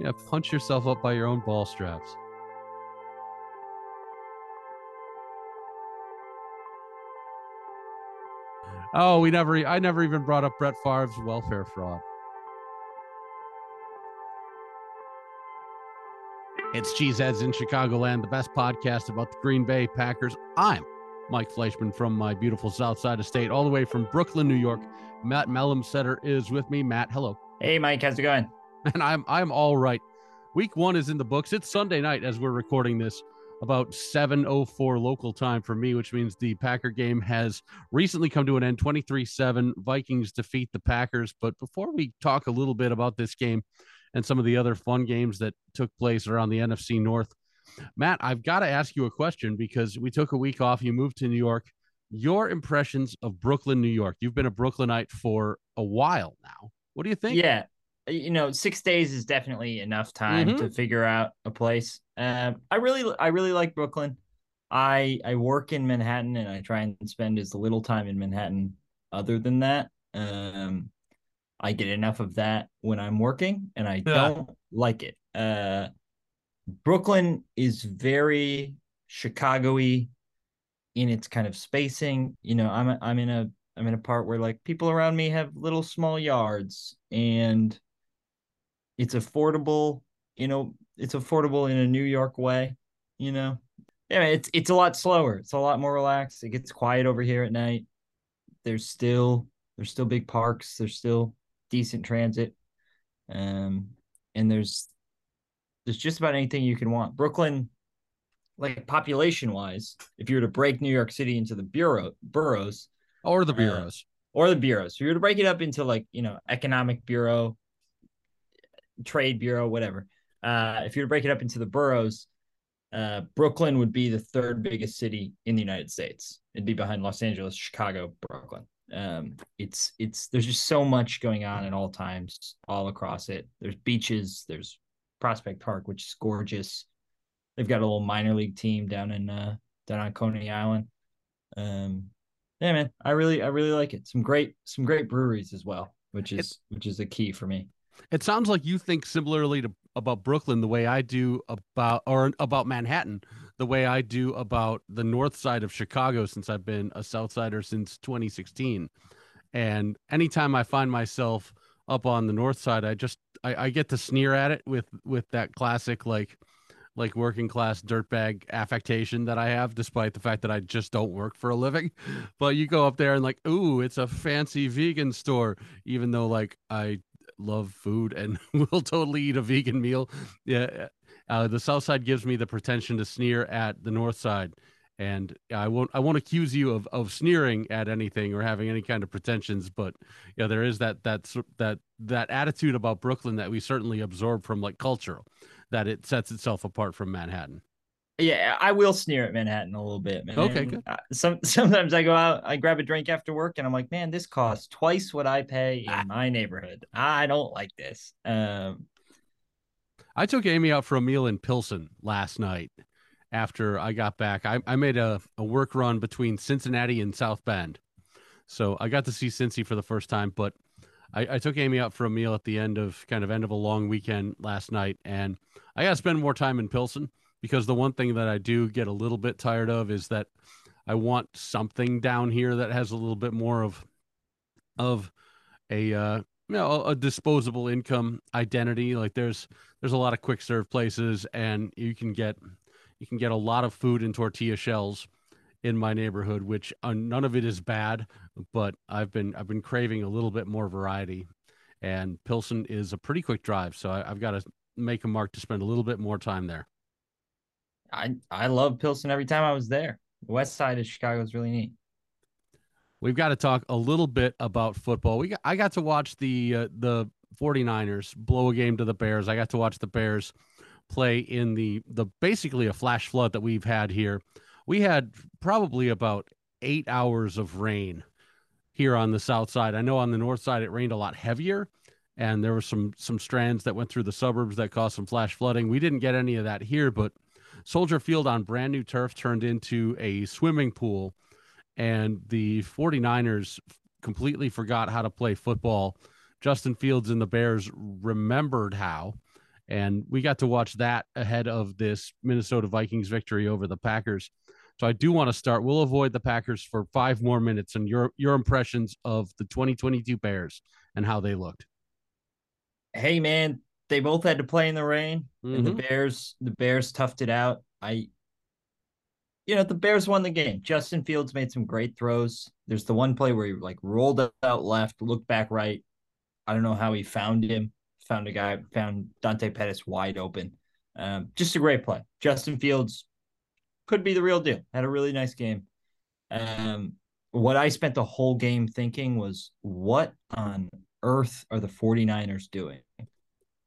Yeah, punch yourself up by your own ball straps. Oh, we never. I never even brought up Brett Favre's welfare fraud. It's Cheeseheads in Chicagoland, the best podcast about the Green Bay Packers. I'm Mike Fleischman from my beautiful South Side Estate, all the way from Brooklyn, New York. Matt Mellumsetter is with me. Matt, hello. Hey, Mike, how's it going? And I'm I'm all right. Week one is in the books. It's Sunday night as we're recording this about 7.04 local time for me, which means the Packer game has recently come to an end 23 7. Vikings defeat the Packers. But before we talk a little bit about this game and some of the other fun games that took place around the NFC North, Matt, I've got to ask you a question because we took a week off. You moved to New York. Your impressions of Brooklyn, New York. You've been a Brooklynite for a while now. What do you think? Yeah. You know, six days is definitely enough time Mhm. to figure out a place. Um, I really, I really like Brooklyn. I I work in Manhattan and I try and spend as little time in Manhattan other than that. Um, I get enough of that when I'm working, and I don't like it. Uh, Brooklyn is very Chicago-y in its kind of spacing. You know, I'm a, I'm in a I'm in a part where like people around me have little small yards and it's affordable, you know, it's affordable in a New York way, you know. Yeah, it's it's a lot slower. It's a lot more relaxed. It gets quiet over here at night. There's still there's still big parks, there's still decent transit. Um and there's there's just about anything you can want. Brooklyn like population wise, if you were to break New York City into the bureau boroughs, Or the Uh, bureaus. or the bureaus. If you were to break it up into like, you know, economic bureau, trade bureau, whatever. Uh, if you were to break it up into the boroughs, uh, Brooklyn would be the third biggest city in the United States. It'd be behind Los Angeles, Chicago, Brooklyn. Um, it's it's there's just so much going on at all times, all across it. There's beaches, there's Prospect Park, which is gorgeous. They've got a little minor league team down in uh down on Coney Island. Um, yeah, man, I really, I really like it. Some great, some great breweries as well, which is which is a key for me. It sounds like you think similarly to about Brooklyn the way I do about or about Manhattan the way I do about the north side of Chicago since I've been a South Sider since 2016. And anytime I find myself up on the north side, I just I, I get to sneer at it with with that classic like like working class dirtbag affectation that I have, despite the fact that I just don't work for a living. But you go up there and like, ooh, it's a fancy vegan store, even though like I love food and will totally eat a vegan meal. Yeah. Uh, the south side gives me the pretension to sneer at the north side. And I won't I won't accuse you of, of sneering at anything or having any kind of pretensions, but yeah, there is that that that that attitude about Brooklyn that we certainly absorb from like culture, that it sets itself apart from Manhattan. Yeah, I will sneer at Manhattan a little bit, man. Okay, good. Some sometimes I go out, I grab a drink after work, and I'm like, man, this costs twice what I pay Ah. in my neighborhood. I don't like this. Um, I took Amy out for a meal in Pilsen last night after I got back. I, I made a, a work run between Cincinnati and South Bend. So I got to see Cincy for the first time, but I, I took Amy out for a meal at the end of kind of end of a long weekend last night. And I got to spend more time in Pilsen because the one thing that I do get a little bit tired of is that I want something down here that has a little bit more of of a uh, you know a disposable income identity. Like there's there's a lot of quick serve places, and you can get you can get a lot of food in tortilla shells in my neighborhood, which uh, none of it is bad, but I've been I've been craving a little bit more variety, and Pilsen is a pretty quick drive, so I, I've got to make a mark to spend a little bit more time there. I I love Pilsen every time I was there. The west side of Chicago is really neat. We've got to talk a little bit about football. We got, I got to watch the uh, the 49ers blow a game to the Bears. I got to watch the Bears play in the the basically a flash flood that we've had here. We had probably about 8 hours of rain here on the south side. I know on the north side it rained a lot heavier and there were some some strands that went through the suburbs that caused some flash flooding. We didn't get any of that here, but Soldier Field on brand new turf turned into a swimming pool and the 49ers completely forgot how to play football Justin Fields and the Bears remembered how. And we got to watch that ahead of this Minnesota Vikings victory over the Packers. So I do want to start. We'll avoid the Packers for five more minutes and your your impressions of the 2022 Bears and how they looked. Hey man, they both had to play in the rain, mm-hmm. and the mm-hmm. Bears the Bears toughed it out. I you know, the Bears won the game. Justin Fields made some great throws. There's the one play where he like rolled out left, looked back right. I don't know how he found him. Found a guy, found Dante Pettis wide open. Um, just a great play. Justin Fields could be the real deal. Had a really nice game. Um, what I spent the whole game thinking was, what on earth are the 49ers doing?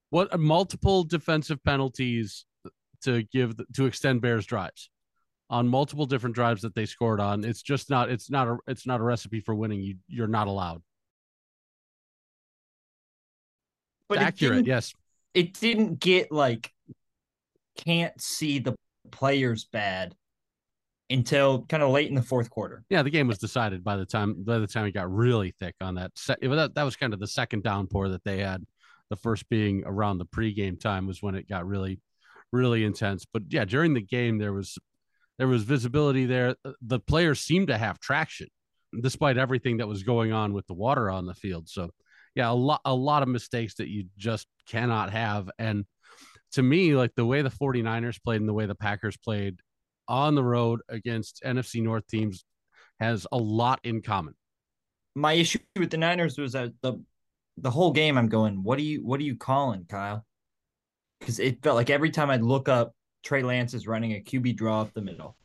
What multiple defensive penalties to give to extend Bears drives on multiple different drives that they scored on. It's just not it's not a it's not a recipe for winning. You you're not allowed. But accurate, yes. It didn't get like can't see the players bad until kind of late in the fourth quarter. Yeah, the game was decided by the time by the time it got really thick on that. Set, that that was kind of the second downpour that they had. The first being around the pregame time was when it got really, really intense. But yeah, during the game there was there was visibility there. Uh, the players seemed to have traction despite everything that was going on with the water on the field. So yeah, a lot a lot of mistakes that you just cannot have. And to me, like the way the 49ers played and the way the Packers played on the road against NFC North teams has a lot in common. My issue with the Niners was that the the whole game I'm going, what are you what are you calling, Kyle? Because it felt like every time I'd look up Trey Lance is running a QB draw up the middle.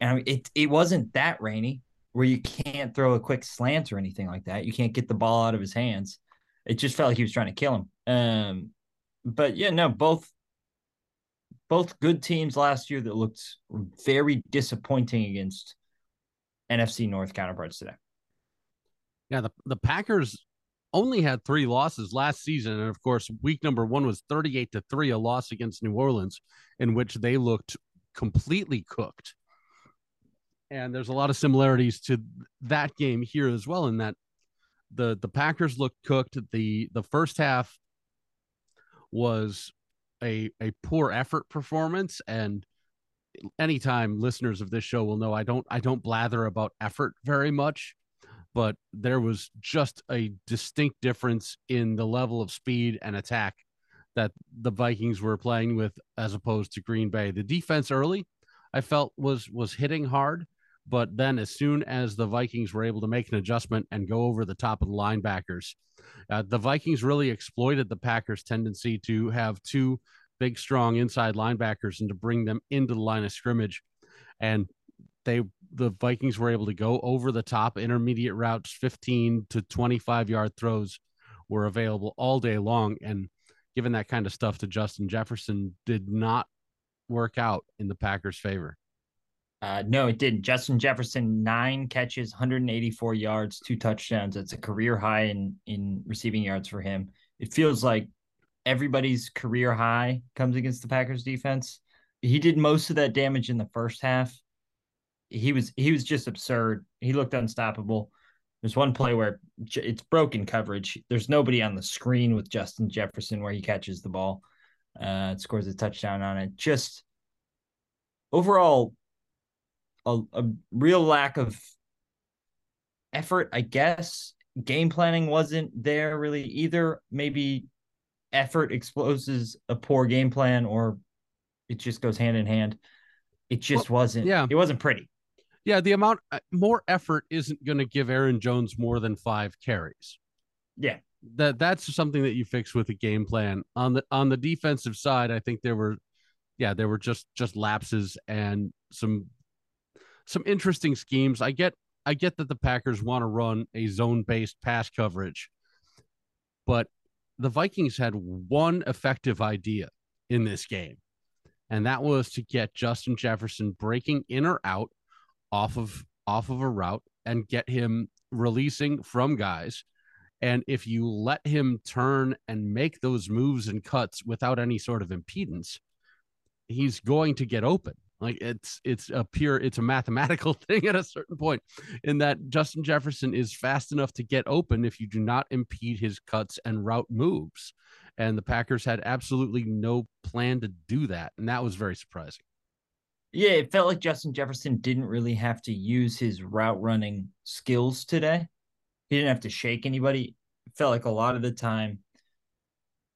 And it it wasn't that rainy where you can't throw a quick slant or anything like that. You can't get the ball out of his hands. It just felt like he was trying to kill him. Um, but yeah, no, both both good teams last year that looked very disappointing against NFC North counterparts today. Yeah, the, the Packers only had three losses last season. And of course, week number one was 38 to three, a loss against New Orleans, in which they looked completely cooked. And there's a lot of similarities to that game here as well, in that the the Packers looked cooked. The the first half was a a poor effort performance and anytime listeners of this show will know I don't I don't blather about effort very much but there was just a distinct difference in the level of speed and attack that the Vikings were playing with as opposed to Green Bay. The defense early, I felt was was hitting hard, but then as soon as the Vikings were able to make an adjustment and go over the top of the linebackers, uh, the Vikings really exploited the Packers' tendency to have two big, strong inside linebackers and to bring them into the line of scrimmage. And they the Vikings were able to go over the top intermediate routes, 15 to 25 yard throws were available all day long. And given that kind of stuff to Justin Jefferson did not work out in the Packers' favor. Uh, no, it didn't. Justin Jefferson, nine catches, 184 yards, two touchdowns. That's a career high in in receiving yards for him. It feels like everybody's career high comes against the Packers defense. He did most of that damage in the first half he was he was just absurd. He looked unstoppable. There's one play where it's broken coverage. There's nobody on the screen with Justin Jefferson where he catches the ball, uh, scores a touchdown on it. Just overall, a, a real lack of effort, I guess. Game planning wasn't there really either. Maybe effort exposes a poor game plan, or it just goes hand in hand. It just well, wasn't. Yeah, it wasn't pretty yeah, the amount uh, more effort isn't going to give Aaron Jones more than five carries. Yeah, that that's something that you fix with a game plan on the on the defensive side. I think there were, yeah, there were just just lapses and some some interesting schemes. I get I get that the Packers want to run a zone based pass coverage, but the Vikings had one effective idea in this game, and that was to get Justin Jefferson breaking in or out off of off of a route and get him releasing from guys. And if you let him turn and make those moves and cuts without any sort of impedance, he's going to get open. Like it's it's a pure it's a mathematical thing at a certain point in that Justin Jefferson is fast enough to get open if you do not impede his cuts and route moves. And the Packers had absolutely no plan to do that. And that was very surprising. Yeah, it felt like Justin Jefferson didn't really have to use his route running skills today. He didn't have to shake anybody. It felt like a lot of the time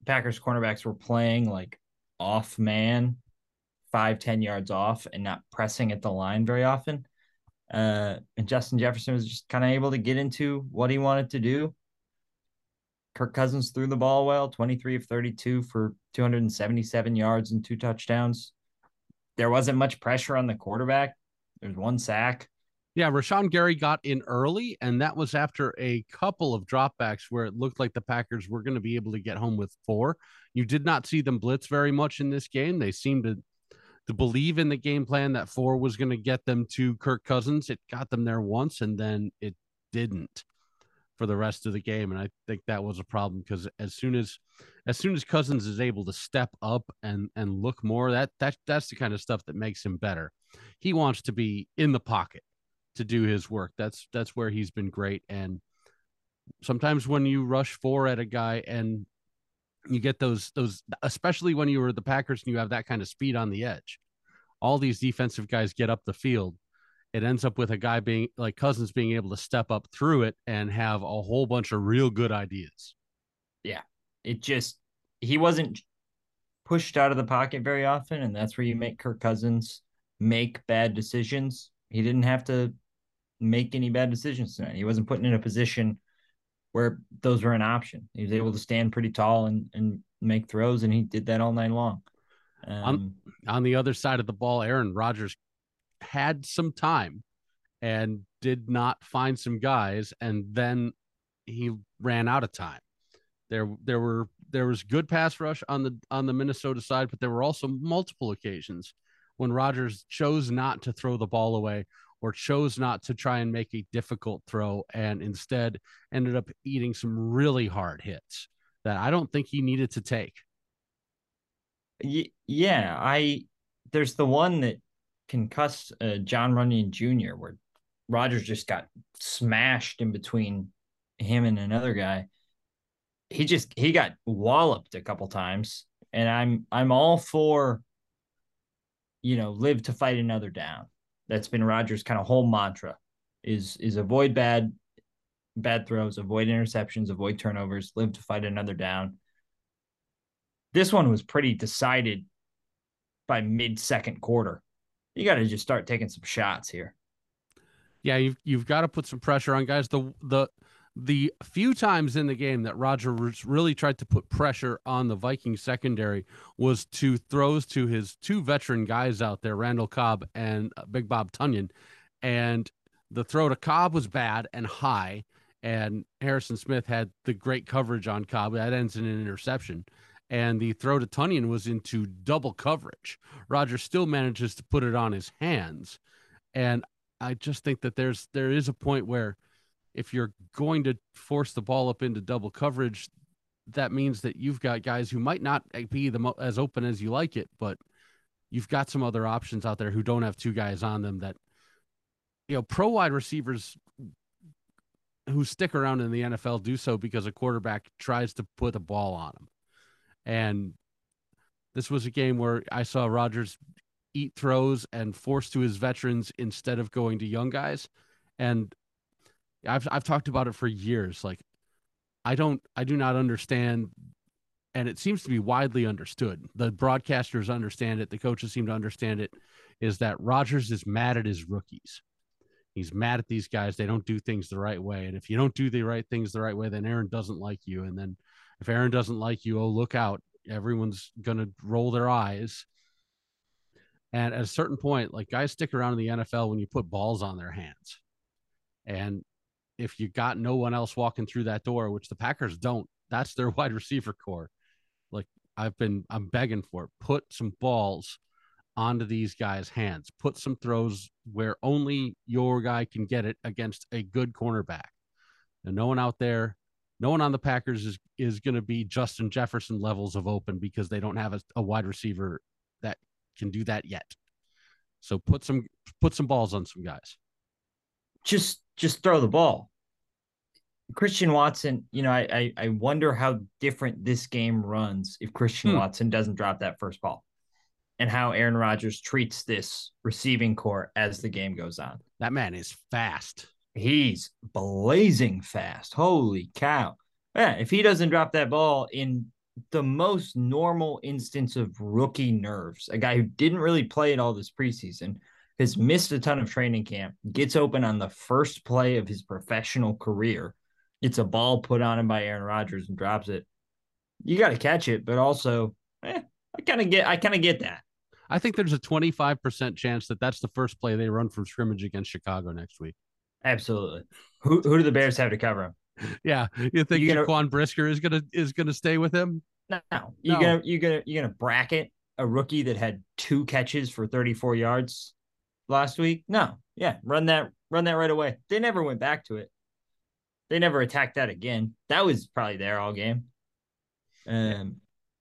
Packers cornerbacks were playing like off man, five, 10 yards off and not pressing at the line very often. Uh, and Justin Jefferson was just kind of able to get into what he wanted to do. Kirk Cousins threw the ball well, 23 of 32 for 277 yards and two touchdowns. There wasn't much pressure on the quarterback. There's one sack. Yeah, Rashan Gary got in early, and that was after a couple of dropbacks where it looked like the Packers were going to be able to get home with four. You did not see them blitz very much in this game. They seemed to to believe in the game plan that four was going to get them to Kirk Cousins. It got them there once, and then it didn't for the rest of the game. And I think that was a problem because as soon as as soon as Cousins is able to step up and and look more, that that that's the kind of stuff that makes him better. He wants to be in the pocket to do his work. That's that's where he's been great. And sometimes when you rush four at a guy and you get those those especially when you were the Packers and you have that kind of speed on the edge, all these defensive guys get up the field. It ends up with a guy being like Cousins being able to step up through it and have a whole bunch of real good ideas. Yeah. It just he wasn't pushed out of the pocket very often, and that's where you make Kirk Cousins make bad decisions. He didn't have to make any bad decisions tonight. He wasn't put in a position where those were an option. He was able to stand pretty tall and, and make throws, and he did that all night long. Um, on, on the other side of the ball, Aaron Rodgers had some time and did not find some guys, and then he ran out of time. There, there were there was good pass rush on the on the Minnesota side, but there were also multiple occasions when Rodgers chose not to throw the ball away or chose not to try and make a difficult throw and instead ended up eating some really hard hits that I don't think he needed to take. Yeah, I there's the one that concussed uh, Jon Runyan Jr. where Rodgers just got smashed in between him and another guy. He just he got walloped a couple times, and I'm I'm all for you know live to fight another down that's been Rodgers' kind of whole mantra is is avoid bad bad throws, avoid interceptions, avoid turnovers, live to fight another down. This one was pretty decided by mid second quarter. You got to just start taking some shots here. Yeah, you've you've got to put some pressure on guys. The the the few times in the game that Roger really tried to put pressure on the Viking secondary was to throws to his two veteran guys out there, Randall Cobb and uh, Big Bob Tonyan. And the throw to Cobb was bad and high, and Harrison Smith had the great coverage on Cobb. That ends in an interception. And the throw to Tonyan was into double coverage. Roger still manages to put it on his hands. And I just think that there's there is a point where – if you're going to force the ball up into double coverage, that means that you've got guys who might not be the mo- as open as you like it, but you've got some other options out there who don't have two guys on them that you know pro wide receivers who stick around in the NFL do so because a quarterback tries to put the ball on them. And this was a game where I saw Rodgers eat throws and force to his veterans instead of going to young guys. And I've I've talked about it for years. Like I don't I do not understand and it seems to be widely understood. The broadcasters understand it, the coaches seem to understand it, is that Rodgers is mad at his rookies. He's mad at these guys. They don't do things the right way. And if you don't do the right things the right way, then Aaron doesn't like you. And then if Aaron doesn't like you, oh, look out. Everyone's to roll their eyes. And at a certain point, like guys stick around in the NFL when you put balls on their hands. And if you got no one else walking through that door, which the Packers don't, that's their wide receiver corps. Like I've been, I'm begging for it. Put some balls onto these guys' hands. Put some throws where only your guy can get it against a good cornerback. And no one out there, no one on the Packers is is going to be Justin Jefferson levels of open because they don't have a, a wide receiver that can do that yet. So put some put some balls on some guys. Just just throw the ball. Christian Watson, you know, I I, I wonder how different this game runs if Christian Hmm. Watson doesn't drop that first ball, and how Aaron Rodgers treats this receiving corps as the game goes on. That man is fast. He's blazing fast. Holy cow! Yeah, if he doesn't drop that ball in the most normal instance of rookie nerves, a guy who didn't really play at all this preseason, has missed a ton of training camp, gets open on the first play of his professional career, It's a ball put on him by Aaron Rodgers and drops it. You got to catch it, but also, eh, I kind of get, I kind of get that. I think there's a 25% chance that that's the first play they run from scrimmage against Chicago next week. Absolutely. Who who do the Bears have to cover him? Yeah, you think You Jaquan Brisker is gonna is gonna stay with him? No, you No. gonna you gonna you gonna bracket a rookie that had two catches for 34 yards last week? No. Yeah, run that run that right away. They never went back to it. They never attacked that again. That was probably there all game. Um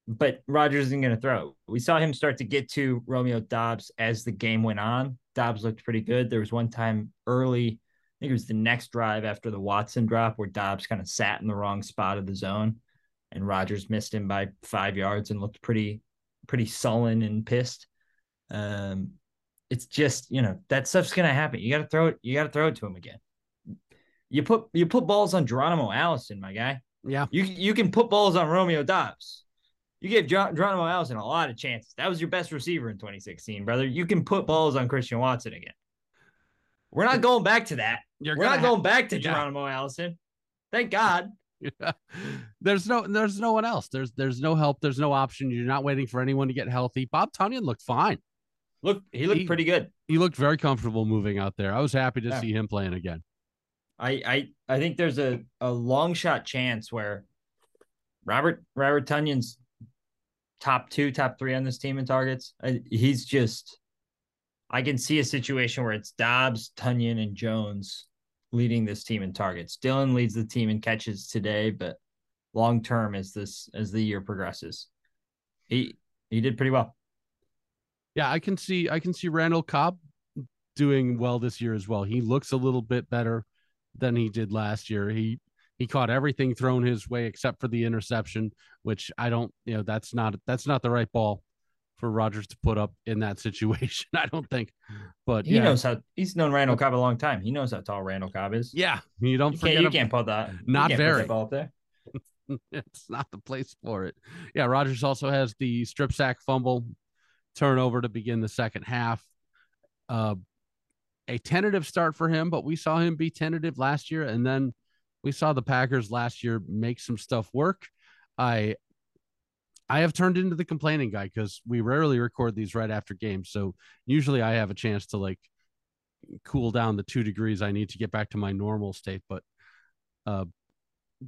but Rodgers isn't gonna throw. We saw him start to get to Romeo Doubs as the game went on. Doubs looked pretty good. There was one time early, I think it was the next drive after the Watson drop where Doubs kind of sat in the wrong spot of the zone and Rodgers missed him by five yards and looked pretty pretty sullen and pissed. Um, it's just you know that stuff's gonna happen. You got to throw it. You got to throw it to him again. You put you put balls on Geronimo Allison, my guy. Yeah, You you can put balls on Romeo Doubs. You gave Ger- Geronimo Allison a lot of chances. That was your best receiver in 2016, brother. You can put balls on Christian Watson again. We're not going back to that. you're We're not going back to yeah. Geronimo Allison. Thank God. Yeah. There's no there's no one else. There's there's no help. There's no option. You're not waiting for anyone to get healthy. Bob Tonyan looked fine. Look, he looked He- pretty good. He looked very comfortable moving out there. I was happy to Yeah. see him playing again. I I I think there's a a long shot chance where Robert Robert Tonyan's top two, top three on this team in targets. I, he's just I can see a situation where it's Doubs, Tonyan, and Jones leading this team in targets. Dillon leads the team in catches today, but long term as this as the year progresses, he he did pretty well. Yeah, I can see I can see Randall Cobb doing well this year as well. He looks a little bit better than he did last year. He he caught everything thrown his way except for the interception, which I don't, you know, that's not that's not the right ball for Rodgers to put up in that situation. I don't think. But He yeah, knows how he's known Randall Cobb a long time. He knows how tall Randall Cobb is. yeah, you don't you forget can't, you can't put that. Not put very. ball up there. it's not the place for it. Yeah, Rodgers also has the strip sack fumble turnover to begin the second half. Uh, a tentative start for him, but we saw him be tentative last year, and then we saw the Packers last year make some stuff work. I I have turned into the complaining guy because we rarely record these right after games, so usually I have a chance to like cool down the two degrees I need to get back to my normal state. But uh,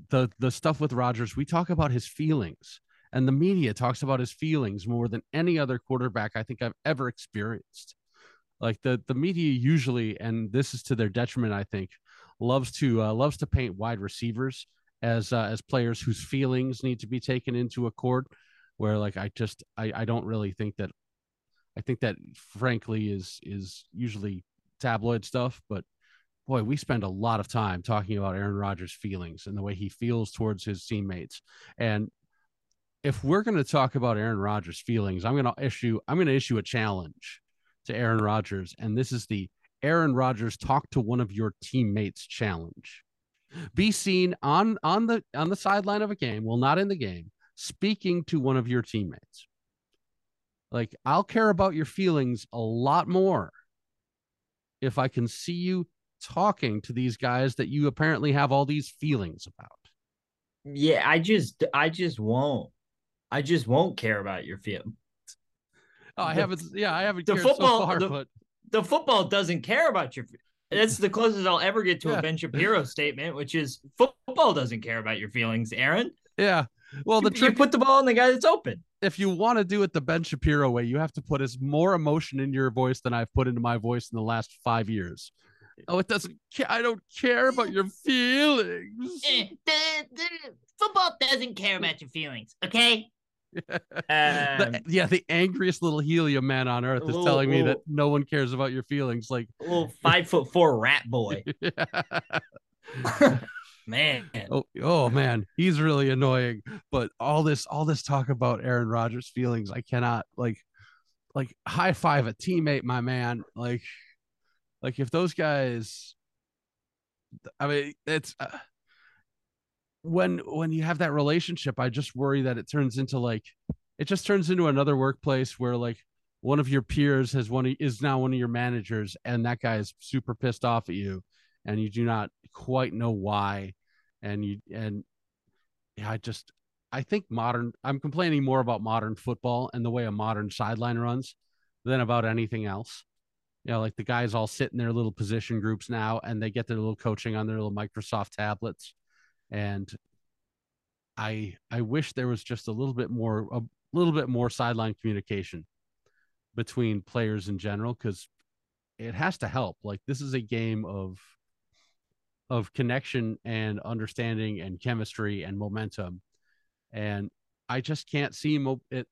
the the stuff with Rodgers, we talk about his feelings, and the media talks about his feelings more than any other quarterback I think I've ever experienced. Like the the media usually, and this is to their detriment, I think, loves to uh, loves to paint wide receivers as uh, as players whose feelings need to be taken into accord. Where like I just I I don't really think that I think that frankly is is usually tabloid stuff, but boy, we spend a lot of time talking about Aaron Rodgers' feelings and the way he feels towards his teammates. And if we're going to talk about Aaron Rodgers' feelings, I'm going to issue I'm going to issue a challenge to Aaron Rodgers, and this is the Aaron Rodgers talk to one of your teammates challenge. Be seen on on the on the sideline of a game, well, not in the game, speaking to one of your teammates. Like I'll care about your feelings a lot more if I can see you talking to these guys that you apparently have all these feelings about. Yeah, I just I just won't. I just won't care about your feelings. Oh, I The- haven't. Yeah, I haven't the cared football- so far, the- but The football doesn't care about your. That's the closest I'll ever get to Yeah. a Ben Shapiro statement, which is football doesn't care about your feelings, Aaron. yeah. Well, the you, trick you put the ball on the guy that's open. if you want to do it the Ben Shapiro way, you have to put as more emotion in your voice than I've put into my voice in the last five years. Oh, it doesn't. Ca- I don't care about your feelings. Eh, the, the football doesn't care about your feelings, okay? The- yeah, the angriest little helium man on earth is little- telling me that no one cares about your feelings. Like, a little five foot four rat boy. Man. oh, oh man, he's really annoying. But all this, all this talk about Aaron Rodgers' feelings, I cannot like, like high five a teammate, my man. Like, like if those guys, I mean, it's uh, when when you have that relationship, I just worry that it turns into like, it just turns into another workplace where like one of your peers has one is now one of your managers, and that guy is super pissed off at you, and you do not quite know why and you and yeah, I just I think modern I'm complaining more about modern football and the way a modern sideline runs than about anything else. You know, like the guys all sit in their little position groups now and they get their little coaching on their little Microsoft tablets. And I I wish there was just a little bit more a little bit more sideline communication between players in general because it has to help. Like this is a game of of connection and understanding and chemistry and momentum. And I just can't see mo- it.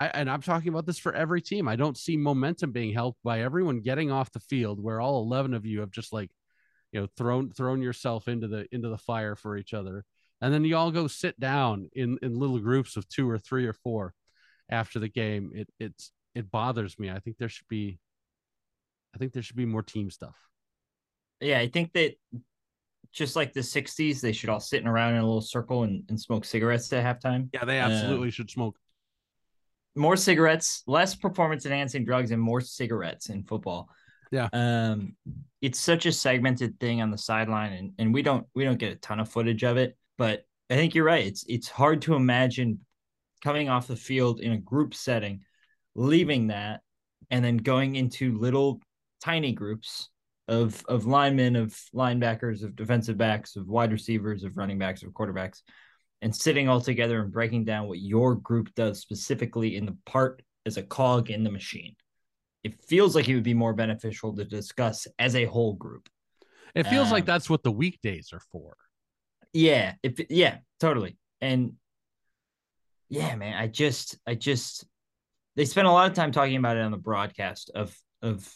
I, and I'm talking about this for every team. I don't see momentum being helped by everyone getting off the field where all 11 of you have just like, you know, thrown thrown yourself into the into the fire for each other. And then you all go sit down in in little groups of two or three or four after the game. It it's it bothers me. I think there should be I think there should be more team stuff. Yeah, I think that just like the 60s, they should all sit around in a little circle and, and smoke cigarettes at halftime. Yeah, they uh, absolutely should smoke. More cigarettes, less performance enhancing drugs, and more cigarettes in football. Yeah. Um, it's such a segmented thing on the sideline, and, and we don't we don't get a ton of footage of it, but I think you're right. It's it's hard to imagine coming off the field in a group setting, leaving that, and then going into little tiny groups of of linemen, of linebackers, of defensive backs, of wide receivers, of running backs, of quarterbacks, and sitting all together and breaking down what your group does specifically in the part as a cog in the machine. It feels like it would be more beneficial to discuss as a whole group. It feels Um, like that's what the weekdays are for. Yeah, if yeah, totally. And yeah, man, I just I just they spent a lot of time talking about it on the broadcast of of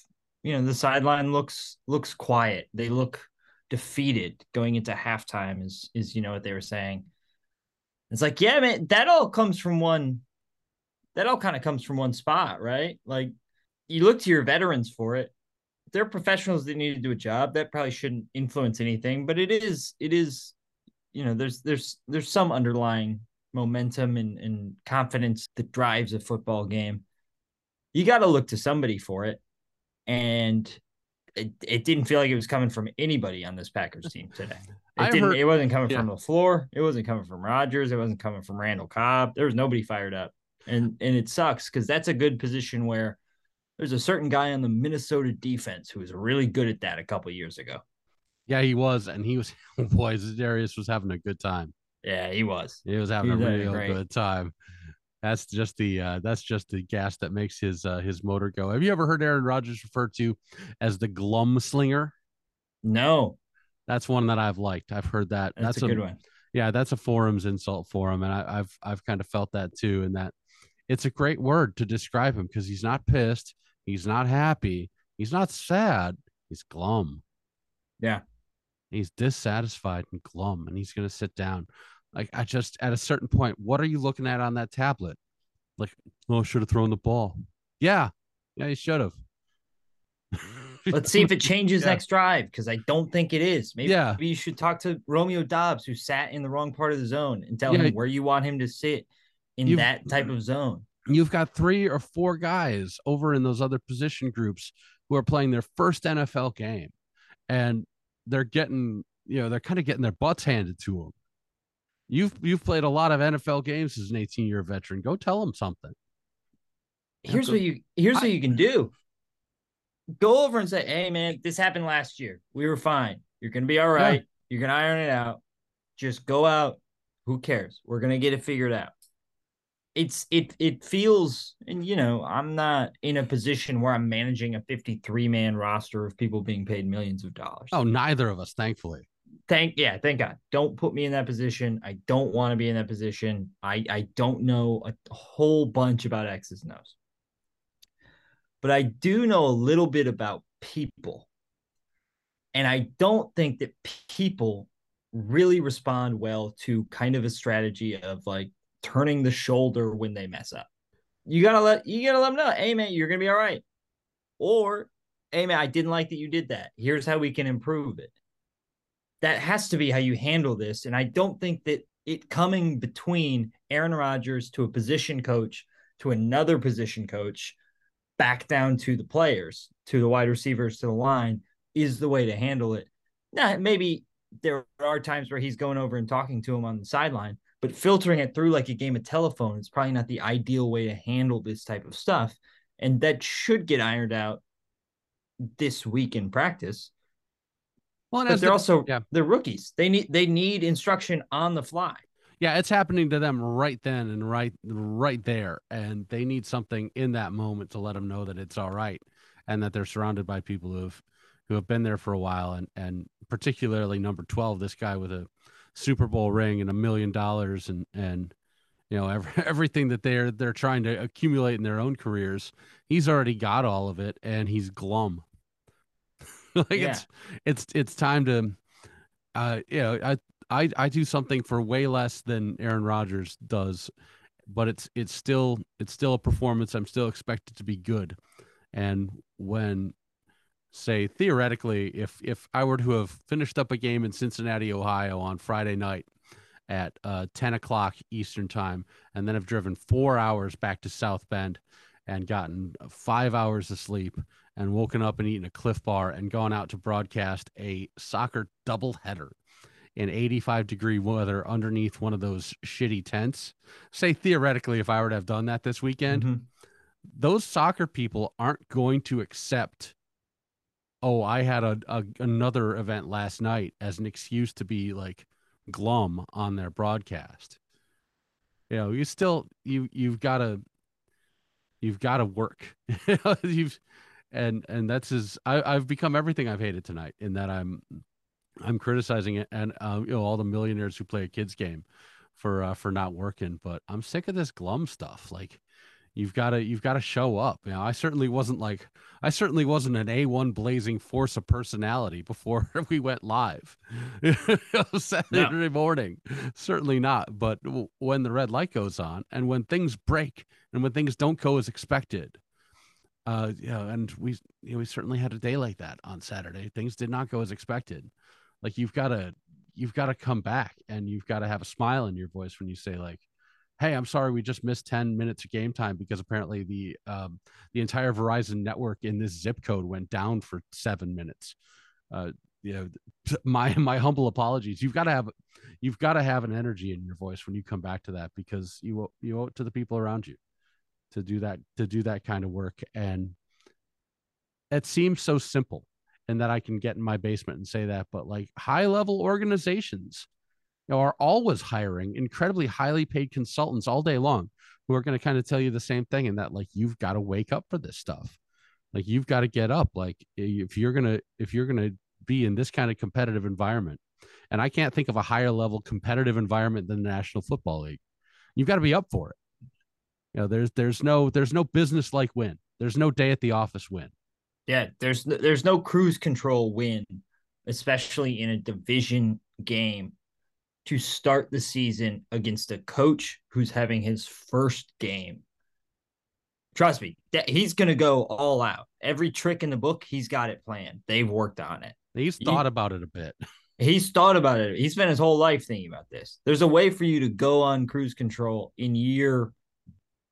you know, the sideline looks looks quiet. They look defeated going into halftime is is you know what they were saying. It's like, yeah, man, that all comes from one that all kind of comes from one spot, right? Like you look to your veterans for it. They're professionals that need to do a job. That probably shouldn't influence anything, but it is it is you know, there's there's there's some underlying momentum and, and confidence that drives a football game. You got to look to somebody for it. And it, it didn't feel like it was coming from anybody on this Packers team today. It I didn't heard- it wasn't coming yeah. from the floor. It wasn't coming from Rodgers. It wasn't coming from Randall Cobb. There was nobody fired up. And and it sucks because that's a good position where there's a certain guy on the Minnesota defense who was really good at that a couple years ago. Yeah, he was, and he was. Boy, Darius was having a good time. Yeah, he was. He was having He a was real great. good time. That's just the uh, that's just the gas that makes his uh, his motor go. Have you ever heard Aaron Rodgers referred to as the glum slinger? No, That's one that I've liked. I've heard that. that's, a good one. Yeah, that's a forum's insult for him, and I, I've I've kind of felt that too. And that it's a great word to describe him because he's not pissed, he's not happy, he's not sad, he's glum. Yeah. he's dissatisfied and glum, and he's gonna sit down. Like I just at a certain point, what are you looking at on that tablet? Like, oh, should have thrown the ball. Yeah, yeah, you should have. Let's see if it changes Yeah. next drive because I don't think it is. Maybe, Yeah. maybe you should talk to Romeo Doubs, who sat in the wrong part of the zone, and tell Yeah. him where you want him to sit in You've- that type of zone. You've got three or four guys over in those other position groups who are playing their first NFL game and they're getting, you know, they're kind of getting their butts handed to them. You've you've played a lot of NFL games as an 18 year veteran. Go tell them something. Here's That's what you here's I- what you can do. Go over and say, "Hey, man, this happened last year. We were fine. You're gonna be all right. You're gonna iron it out. Just go out. Who cares? We're gonna get it figured out." It's it it feels, and you know, I'm not in a position where I'm managing a 53 man roster of people being paid millions of dollars. Oh, neither of us, thankfully. thank yeah, thank God. Don't put me in that position. I don't want to be in that position. I I don't know a whole bunch about X's and O's. But I do know a little bit about people. And I don't think that people really respond well to kind of a strategy of like turning the shoulder when they mess up. You gotta let you gotta let them know, hey man, you're gonna be all right. Or, hey man, I didn't like that you did that. Here's how we can improve it that has to be how you handle this. And I don't think that it coming between Aaron Rodgers to a position coach to another position coach back down to the players, to the wide receivers, to the line is the way to handle it. Now, maybe there are times where he's going over and talking to him on the sideline, but filtering it through like a game of telephone is probably not the ideal way to handle this type of stuff. And that should get ironed out this week in practice. Well, they're the, also yeah. they're rookies. They need they need instruction on the fly. Yeah, it's happening to them right then and right right there, and they need something in that moment to let them know that it's all right, and that they're surrounded by people who have who have been there for a while, and and particularly number twelve, this guy with a Super Bowl ring and a million dollars, and and you know every, everything that they're they're trying to accumulate in their own careers. He's already got all of it, and he's glum. like yeah. it's it's it's time to uh you know I I I do something for way less than Aaron Rodgers does but it's it's still it's still a performance I'm still expected to be good and when say theoretically if if I were to have finished up a game in Cincinnati Ohio on Friday night at uh, 10 o'clock Eastern time and then have driven four hours back to South Bend and gotten five hours of sleep and woken up and eaten a Clif Bar and gone out to broadcast a soccer doubleheader in 85 degree weather underneath one of those shitty tents. Say theoretically, if I were to have done that this weekend, mm-hmm. those soccer people aren't going to accept. Oh, I had a, a another event last night as an excuse to be like glum on their broadcast. You know, you still you you've got to you've got to work. you've and and that's as I, i've become everything i've hated tonight in that i'm i'm criticizing it and uh, you know all the millionaires who play a kids game for uh, for not working but i'm sick of this glum stuff like you've got to you've got to show up you know i certainly wasn't like i certainly wasn't an a1 blazing force of personality before we went live saturday no. morning certainly not but when the red light goes on and when things break and when things don't go as expected uh, yeah, and we you know, we certainly had a day like that on Saturday. Things did not go as expected. Like you've got to you've got to come back and you've got to have a smile in your voice when you say like, "Hey, I'm sorry, we just missed ten minutes of game time because apparently the um, the entire Verizon network in this zip code went down for seven minutes." Uh, you know, my my humble apologies. You've got to have you've got to have an energy in your voice when you come back to that because you owe you owe it to the people around you to do that to do that kind of work and it seems so simple and that I can get in my basement and say that but like high level organizations you know, are always hiring incredibly highly paid consultants all day long who are going to kind of tell you the same thing and that like you've got to wake up for this stuff like you've got to get up like if you're going to if you're going to be in this kind of competitive environment and I can't think of a higher level competitive environment than the National Football League you've got to be up for it you know, there's there's no there's no business like win. There's no day at the office win. Yeah, there's there's no cruise control win, especially in a division game to start the season against a coach who's having his first game. Trust me, he's going to go all out. Every trick in the book, he's got it planned. They've worked on it. He's thought he, about it a bit. He's thought about it. He spent his whole life thinking about this. There's a way for you to go on cruise control in year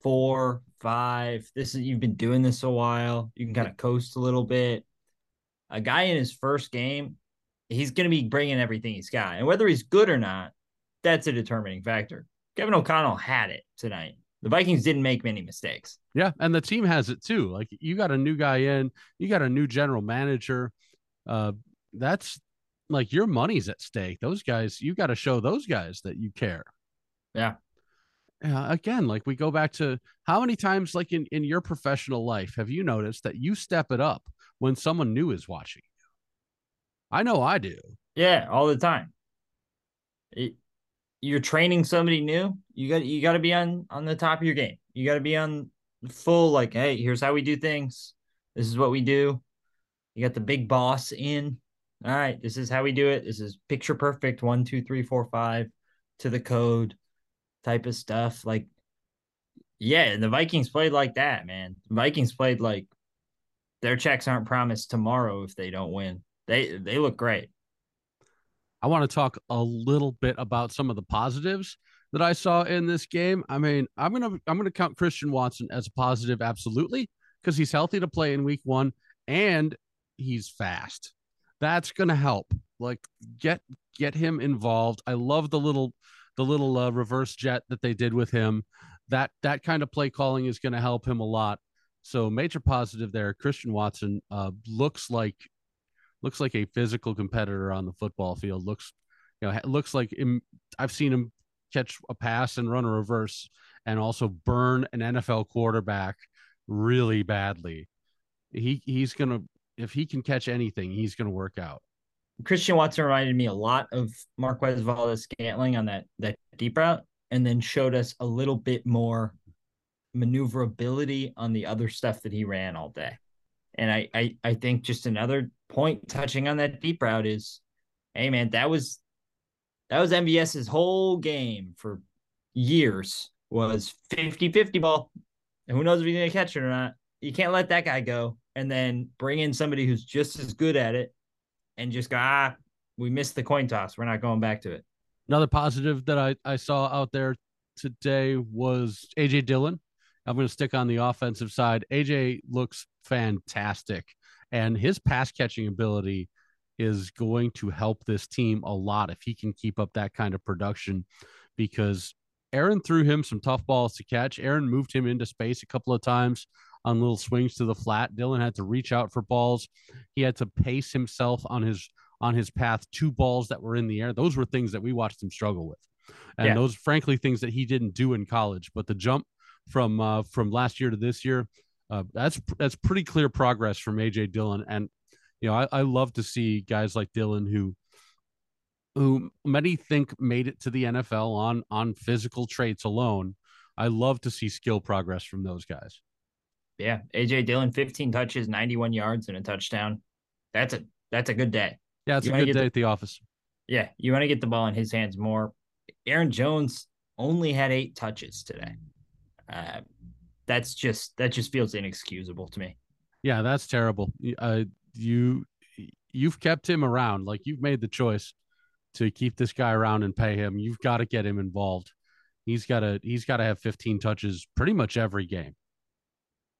four, five. This is you've been doing this a while. You can kind of coast a little bit. A guy in his first game, he's going to be bringing everything he's got, and whether he's good or not, that's a determining factor. Kevin O'Connell had it tonight. The Vikings didn't make many mistakes. Yeah, and the team has it too. Like you got a new guy in, you got a new general manager. Uh, that's like your money's at stake. Those guys, you got to show those guys that you care. Yeah uh, again like we go back to how many times like in, in your professional life have you noticed that you step it up when someone new is watching i know i do Yeah, all the time. It, you're training somebody new. You got you got to be on on the top of your game. You got to be on full like, hey, here's how we do things. This is what we do. You got the big boss in. All right, this is how we do it. This is picture perfect. One, two, three, four, five to the code type of stuff. Like, yeah, and the Vikings played like that, man. Vikings played like their checks aren't promised tomorrow if they don't win. They they look great. I want to talk a little bit about some of the positives that I saw in this game. I mean, I'm gonna I'm gonna count Christian Watson as a positive, absolutely, because he's healthy to play in week one and he's fast. That's gonna help. Like get get him involved. I love the little the little uh, reverse jet that they did with him. That that kind of play calling is to help him a lot. So major positive there. Christian Watson uh, looks like looks like a physical competitor on the football field. Looks, you know, looks like him, I've seen him catch a pass and run a reverse and also burn an NFL quarterback really badly. He he's gonna if he can catch anything, he's gonna work out. Christian Watson reminded me a lot of Marquez Valdes-Scantling on that that deep route, and then showed us a little bit more maneuverability on the other stuff that he ran all day. And I, I, I think just another point touching on that deep route is, hey man, that was that was MVS's whole game for years was 50-50 ball. And who knows if he's gonna catch it or not. You can't let that guy go and then bring in somebody who's just as good at it and just go, ah, we missed the coin toss. We're not going back to it. Another positive that I, I saw out there today was AJ Dillon. I'm going to stick on the offensive side. AJ looks fantastic, and his pass catching ability is going to help this team a lot if he can keep up that kind of production because Aaron threw him some tough balls to catch. Aaron moved him into space a couple of times on little swings to the flat. Dillon had to reach out for balls. He had to pace himself on his on his path to balls that were in the air. Those were things that we watched him struggle with. And yeah. those frankly things that he didn't do in college, but the jump from uh, from last year to this year. Uh, that's that's pretty clear progress from AJ Dillon, and you know I, I love to see guys like Dillon who who many think made it to the NFL on on physical traits alone. I love to see skill progress from those guys. Yeah, AJ Dillon, 15 touches, 91 yards, and a touchdown. That's a that's a good day. Yeah, it's you a good day the, at the office. Yeah, you want to get the ball in his hands more. Aaron Jones only had eight touches today. Uh, that's just that just feels inexcusable to me. Yeah, that's terrible. Uh, you you've kept him around. Like you've made the choice to keep this guy around and pay him. You've got to get him involved. He's got to he's got to have 15 touches pretty much every game.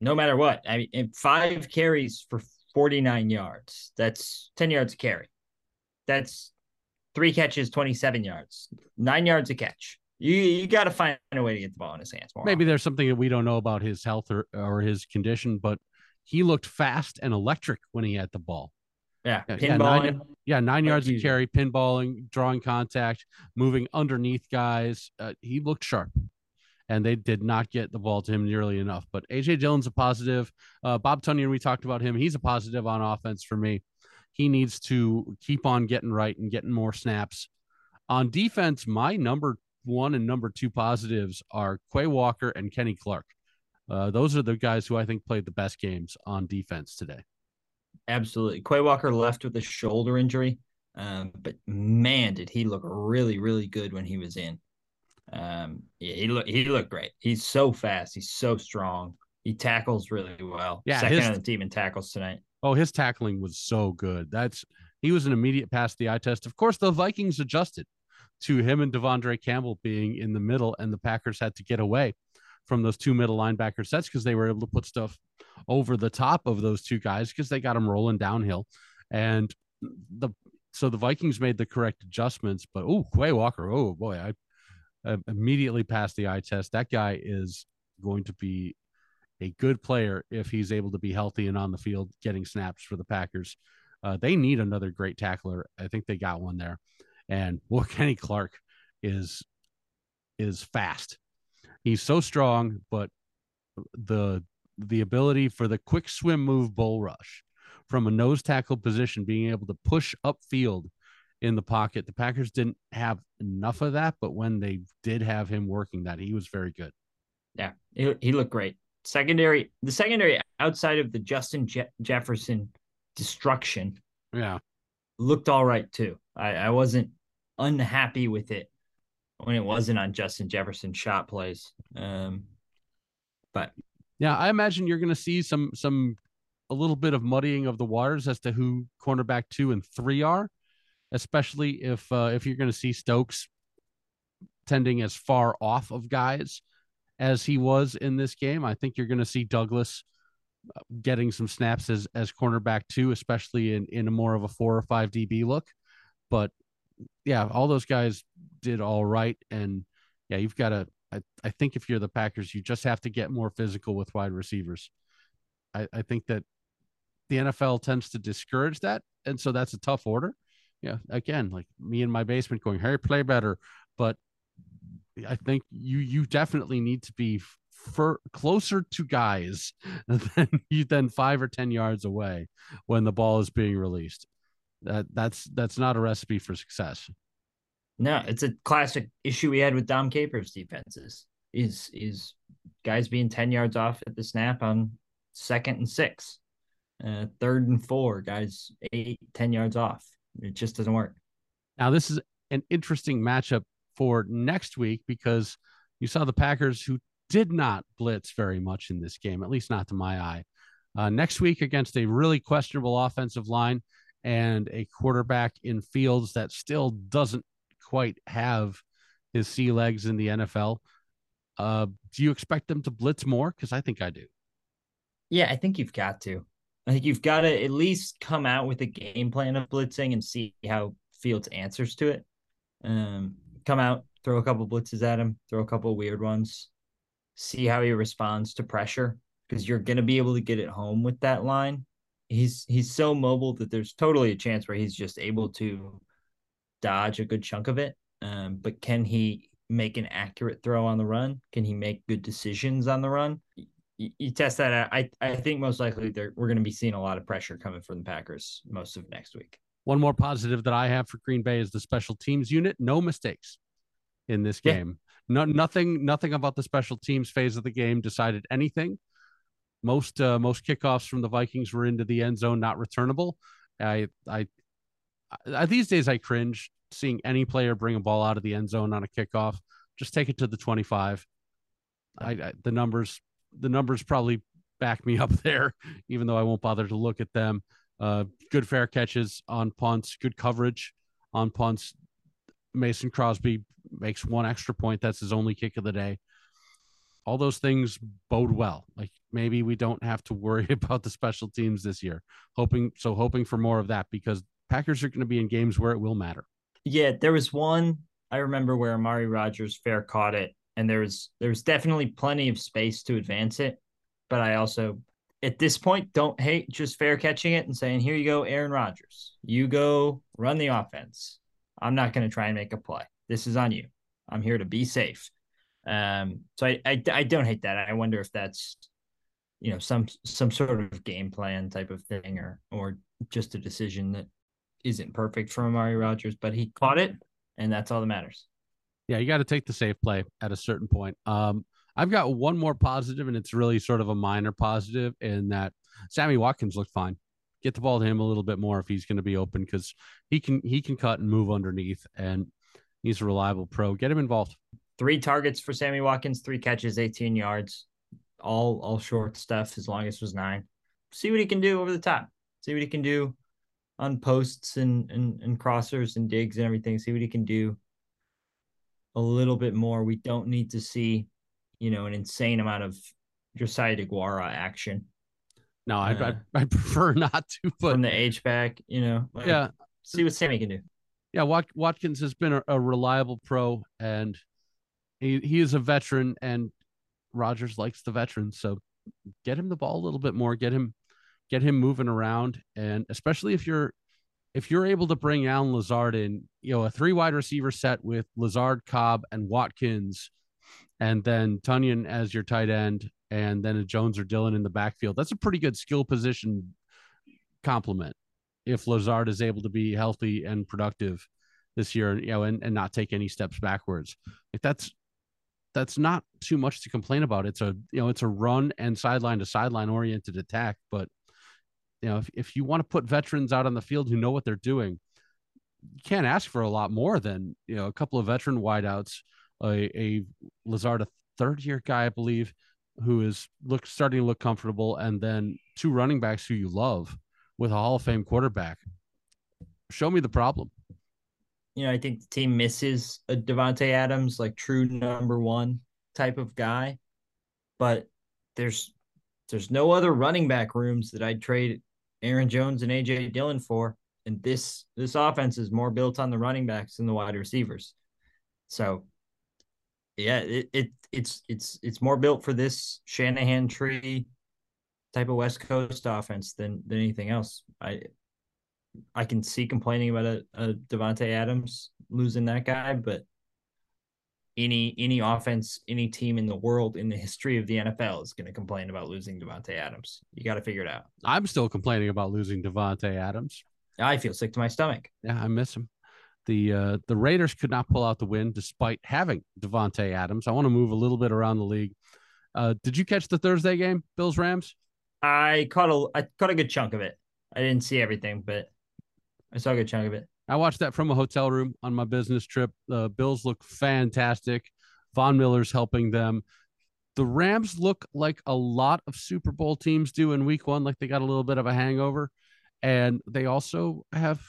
No matter what. I mean, five carries for 49 yards. That's 10 yards a carry. That's three catches, 27 yards. Nine yards a catch you you got to find a way to get the ball in his hands. More Maybe often. there's something that we don't know about his health or, or his condition, but he looked fast and electric when he had the ball. Yeah, pinballing. Yeah, nine, yeah, nine yards of carry, pinballing, drawing contact, moving underneath guys. Uh, he looked sharp, and they did not get the ball to him nearly enough. But AJ Dillon's a positive. Uh, Bob Tonyan, we talked about him. He's a positive on offense for me. He needs to keep on getting right and getting more snaps. On defense, my number one and number two positives are Quay Walker and Kenny Clark. Uh, those are the guys who I think played the best games on defense today. Absolutely. Quay Walker left with a shoulder injury, um, but man, did he look really, really good when he was in. Um, yeah, he looked he looked great. He's so fast. He's so strong. He tackles really well. Yeah, second his, on the team in tackles tonight. Oh, his tackling was so good. That's he was an immediate pass the eye test. Of course, the Vikings adjusted to him and De'Vondre Campbell being in the middle, and the Packers had to get away from those two middle linebacker sets because they were able to put stuff over the top of those two guys because they got them rolling downhill. And the so the Vikings made the correct adjustments, but oh, Quay Walker, oh boy, I, I immediately passed the eye test. That guy is going to be a good player if he's able to be healthy and on the field getting snaps for the Packers. Uh, they need another great tackler. I think they got one there. And well, Kenny Clark is is fast. He's so strong, but the the ability for the quick swim move bull rush from a nose tackle position, being able to push upfield in the pocket. The Packers didn't have enough of that, but when they did have him working that, he was very good. Yeah, he, he looked great. Secondary, the secondary outside of the Justin Je- Jefferson destruction, yeah, looked all right too. I, I wasn't unhappy with it when it wasn't on Justin Jefferson shot plays. Um, but yeah, I imagine you're going to see some some a little bit of muddying of the waters as to who cornerback two and three are, especially if uh, if you're going to see Stokes tending as far off of guys as he was in this game. I think you're going to see Douglas uh, getting some snaps as as cornerback two, especially in in a more of a four or five DB look. But yeah, all those guys did all right, and yeah, you've got to. I, I think if you're the Packers, you just have to get more physical with wide receivers. I, I think that the NFL tends to discourage that, and so that's a tough order. Yeah, again, like me in my basement going, "Hey, play better," but I think you you definitely need to be for closer to guys than you than five or ten yards away when the ball is being released. That that's that's not a recipe for success. No, it's a classic issue we had with Dom Capers defenses. Is is guys being ten yards off at the snap on second and six, uh, third and four, guys eight ten yards off. It just doesn't work. Now this is an interesting matchup for next week because you saw the Packers who did not blitz very much in this game, at least not to my eye. Uh, next week against a really questionable offensive line and a quarterback in Fields that still doesn't quite have his sea legs in the NFL. Uh, do you expect them to blitz more? Because I think I do. Yeah, I think you've got to. I think you've got to at least come out with a game plan of blitzing and see how Fields answers to it. Um, come out, throw a couple blitzes at him, throw a couple weird ones, see how he responds to pressure because you're going to be able to get it home with that line. He's he's so mobile that there's totally a chance where he's just able to dodge a good chunk of it. Um, but can he make an accurate throw on the run? Can he make good decisions on the run? You, you test that out. I I think most likely we're going to be seeing a lot of pressure coming from the Packers most of next week. One more positive that I have for Green Bay is the special teams unit. No mistakes in this game. Yeah. No, nothing, nothing about the special teams phase of the game decided anything. Most, uh, most kickoffs from the Vikings were into the end zone, not returnable. I, I, I, these days I cringe seeing any player bring a ball out of the end zone on a kickoff. Just take it to the twenty-five. I, I the numbers, the numbers probably back me up there, even though I won't bother to look at them. Uh, good fair catches on punts, good coverage on punts. Mason Crosby makes one extra point. That's his only kick of the day. All those things bode well. Like maybe we don't have to worry about the special teams this year. Hoping so, hoping for more of that because Packers are going to be in games where it will matter. Yeah, there was one I remember where Amari Rogers fair caught it, and there was there was definitely plenty of space to advance it. But I also at this point, don't hate just fair catching it and saying, here you go, Aaron Rodgers. You go run the offense. I'm not going to try and make a play. This is on you. I'm here to be safe. Um, so I, I, I don't hate that. I wonder if that's, you know, some some sort of game plan type of thing or or just a decision that isn't perfect from Amari Rogers, but he caught it and that's all that matters. Yeah, you got to take the safe play at a certain point. Um, I've got one more positive, and it's really sort of a minor positive in that Sammy Watkins looked fine. Get the ball to him a little bit more if he's going to be open because he can he can cut and move underneath, and he's a reliable pro. Get him involved. Three targets for Sammy Watkins, three catches, 18 yards, all all short stuff. His longest was nine. See what he can do over the top. See what he can do on posts and and, and crossers and digs and everything. See what he can do a little bit more. We don't need to see you know, an insane amount of Josiah DeGuara action. No, I, uh, I, I prefer not to. But from the H back, you know, like, yeah, see what Sammy can do. Yeah, Wat- Watkins has been a, a, reliable pro, and he he is a veteran, and Rodgers likes the veterans, so get him the ball a little bit more, get him get him moving around, and especially if you're if you're able to bring Allen Lazard in, you know, a three wide receiver set with Lazard, Cobb, and Watkins and then Tonyan as your tight end, and then a Jones or Dillon in the backfield. That's a pretty good skill position complement. if Lazard is able to be healthy and productive this year, you know, and, and not take any steps backwards. Like that's that's not too much to complain about. It's a you know, it's a run and sideline to sideline oriented attack. But you know, if, if you want to put veterans out on the field who know what they're doing, you can't ask for a lot more than you know a couple of veteran wideouts, a, a Lazard, a third year guy, I believe, who is look starting to look comfortable, and then two running backs who you love with a Hall of Fame quarterback. Show me the problem. You know, I think the team misses a Davante Adams, like true number one type of guy, but there's there's no other running back rooms that I'd trade Aaron Jones and AJ Dillon for. And this this offense is more built on the running backs than the wide receivers. So yeah, it, it it's it's it's more built for this Shanahan tree type of West Coast offense than than anything else. I I can see complaining about a, a Davante Adams losing that guy, but any any offense, any team in the world in the history of the NFL is going to complain about losing Davante Adams. You got to figure it out. I'm still complaining about losing Davante Adams. I feel sick to my stomach. Yeah, I miss him. The uh, the Raiders could not pull out the win despite having Davante Adams. I want to move a little bit around the league. Uh, did you catch the Thursday game, Bills Rams? I caught a I caught a good chunk of it. I didn't see everything, but I saw a good chunk of it. I watched that from a hotel room on my business trip. The Bills look fantastic. Von Miller's helping them. The Rams look like a lot of Super Bowl teams do in week one, like they got a little bit of a hangover. And they also have,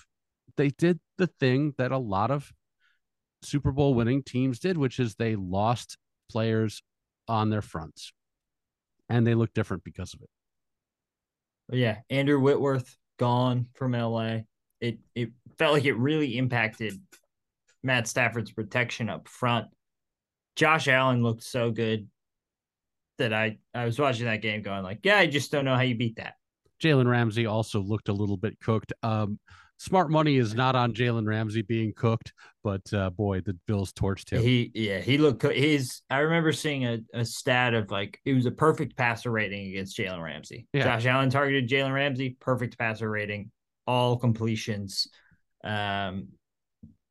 they did the thing that a lot of Super Bowl winning teams did, which is they lost players on their fronts and they look different because of it. Yeah. Andrew Whitworth gone from LA it it felt like it really impacted Matt Stafford's protection up front. Josh Allen looked so good that I I was watching that game going like, yeah, I just don't know how you beat that. Jalen Ramsey also looked a little bit cooked. Um, smart money is not on Jalen Ramsey being cooked, but uh, boy, the Bills torched him. He yeah, he looked his. I remember seeing a, a stat of like it was a perfect passer rating against Jalen Ramsey. Yeah. Josh Allen targeted Jalen Ramsey, perfect passer rating all completions. Um,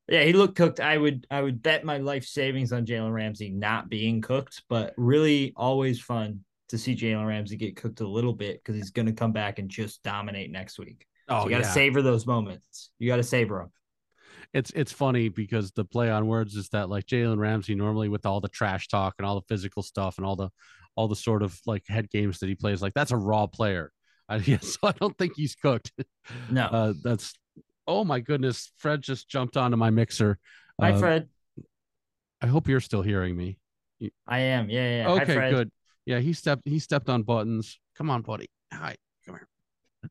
yeah, he looked cooked. I would I would bet my life savings on Jalen Ramsey not being cooked, but really always fun to see Jalen Ramsey get cooked a little bit because he's going to come back and just dominate next week. Oh, so you got to yeah. savor those moments. You got to savor them. It's it's funny because the play on words is that like Jalen Ramsey normally with all the trash talk and all the physical stuff and all the all the sort of like head games that he plays like that's a raw player. I, so I don't think he's cooked. No, uh, that's oh my goodness. Fred just jumped onto my mixer. Hi, uh, Fred. I hope you're still hearing me. I am. Yeah, yeah. Okay, Hi, good. Yeah, he stepped. He stepped on buttons. Come on, buddy. Hi, come here.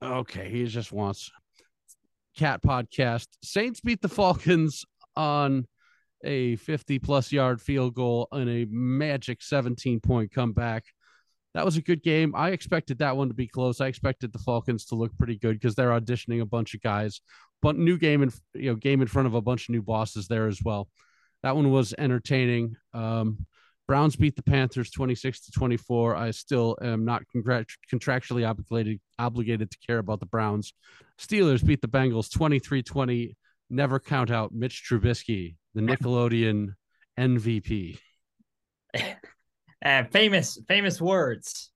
Okay, he just wants cat podcast. Saints beat the Falcons on a 50 plus yard field goal and a magic 17 point comeback that was a good game. I expected that one to be close. I expected the Falcons to look pretty good because they're auditioning a bunch of guys. But new game and you know game in front of a bunch of new bosses there as well. That one was entertaining. Um, Browns beat the Panthers 26 to 24. I still am not contractually obligated obligated to care about the Browns. Steelers beat the Bengals 23-20. Never count out Mitch Trubisky, the Nickelodeon MVP. Uh, famous, famous words.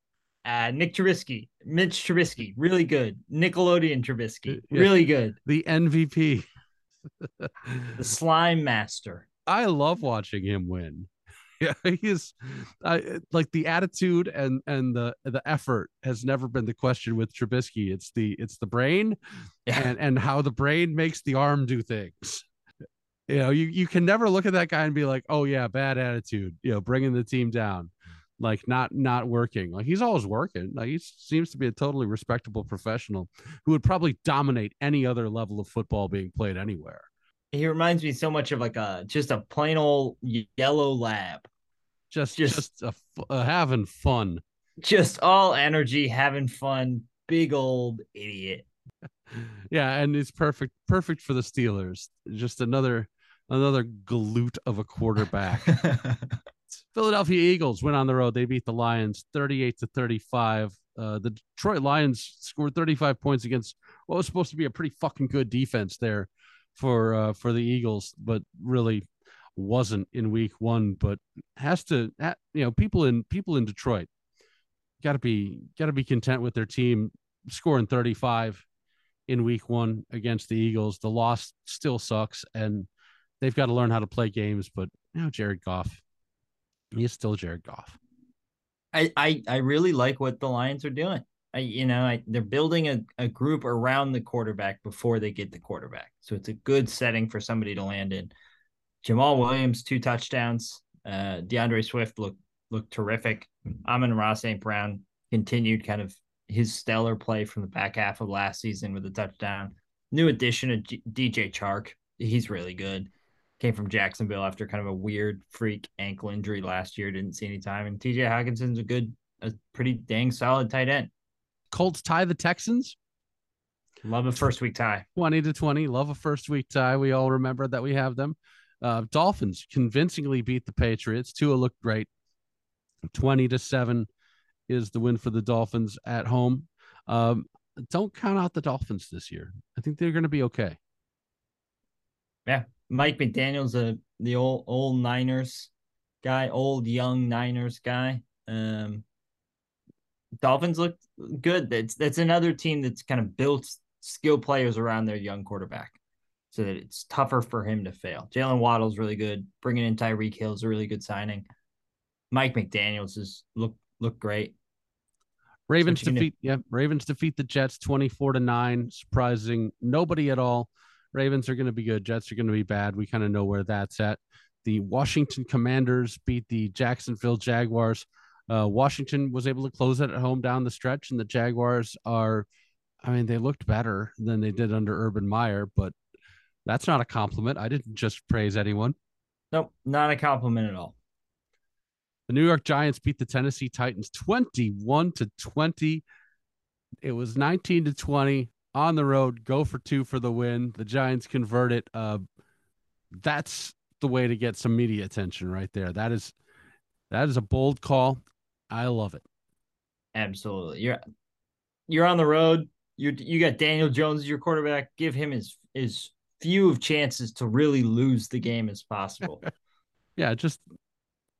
Uh, Nick Trubisky, Mitch Trubisky, really good. Nickelodeon Trubisky, really good. The MVP, the slime master. I love watching him win. Yeah, he's I, like the attitude and and the the effort has never been the question with Trubisky. It's the it's the brain, yeah. and and how the brain makes the arm do things you know, you, you can never look at that guy and be like, oh yeah, bad attitude, you know, bringing the team down like not not working. Like he's always working. Like he seems to be a totally respectable professional who would probably dominate any other level of football being played anywhere. He reminds me so much of like a just a plain old yellow lab. Just just, just a, a having fun. Just all energy, having fun. Big old idiot. yeah, and it's perfect perfect for the Steelers. Just another another galoot of a quarterback. Philadelphia Eagles went on the road. They beat the Lions 38 to 35. Uh, the Detroit Lions scored 35 points against what was supposed to be a pretty fucking good defense there for uh, for the Eagles, but really wasn't in Week One. But has to, you know, people in people in Detroit got to be got to be content with their team scoring 35 in Week One against the Eagles. The loss still sucks, and they've got to learn how to play games. But you know, Jared Goff, he's still Jared Goff. I, I, I really like what the Lions are doing. I, you know, I, they're building a, a group around the quarterback before they get the quarterback. So it's a good setting for somebody to land in. Jamaal Williams, two touchdowns. Uh, D'Andre Swift looked looked terrific. Amon-Ra St. Brown continued kind of his stellar play from the back half of last season with a touchdown. New addition of G- DJ Chark. He's really good came from Jacksonville after kind of a weird freak ankle injury last year. Didn't see any time. And TJ Hockenson's a good, a pretty dang solid tight end. Colts tie the Texans. Love a first week tie. 20 to 20. Love a first week tie. We all remember that we have them. Uh, Dolphins convincingly beat the Patriots. Tua looked great. 20 to 7 is the win for the Dolphins at home. Um, don't count out the Dolphins this year. I think they're going to be okay. Yeah, Mike McDaniel's a the old old Niners guy, old young Niners guy. Um, Dolphins look good. That's that's another team that's kind of built skill players around their young quarterback, so that it's tougher for him to fail. Jaylen Waddle's really good. Bringing in Tyreek Hill is a really good signing. Mike McDaniel's is look look great. Ravens defeat yeah, Ravens defeat the Jets 24 to 9, surprising nobody at all. Ravens are going to be good. Jets are going to be bad. We kind of know where that's at. The Washington Commanders beat the Jacksonville Jaguars. Uh, Washington was able to close it at home down the stretch, and the Jaguars are, I mean, they looked better than they did under Urban Meyer, but that's not a compliment. I didn't just praise anyone. Nope, not a compliment at all. The New York Giants beat the Tennessee Titans 21 to 20. It was 19 to 20 on the road, go for two for the win. The Giants convert it. Uh, that's the way to get some media attention right there. That is that is a bold call. I love it. Absolutely. You're you're on the road. You you got Daniel Jones as your quarterback. Give him his his few of chances to really lose the game as possible. yeah, just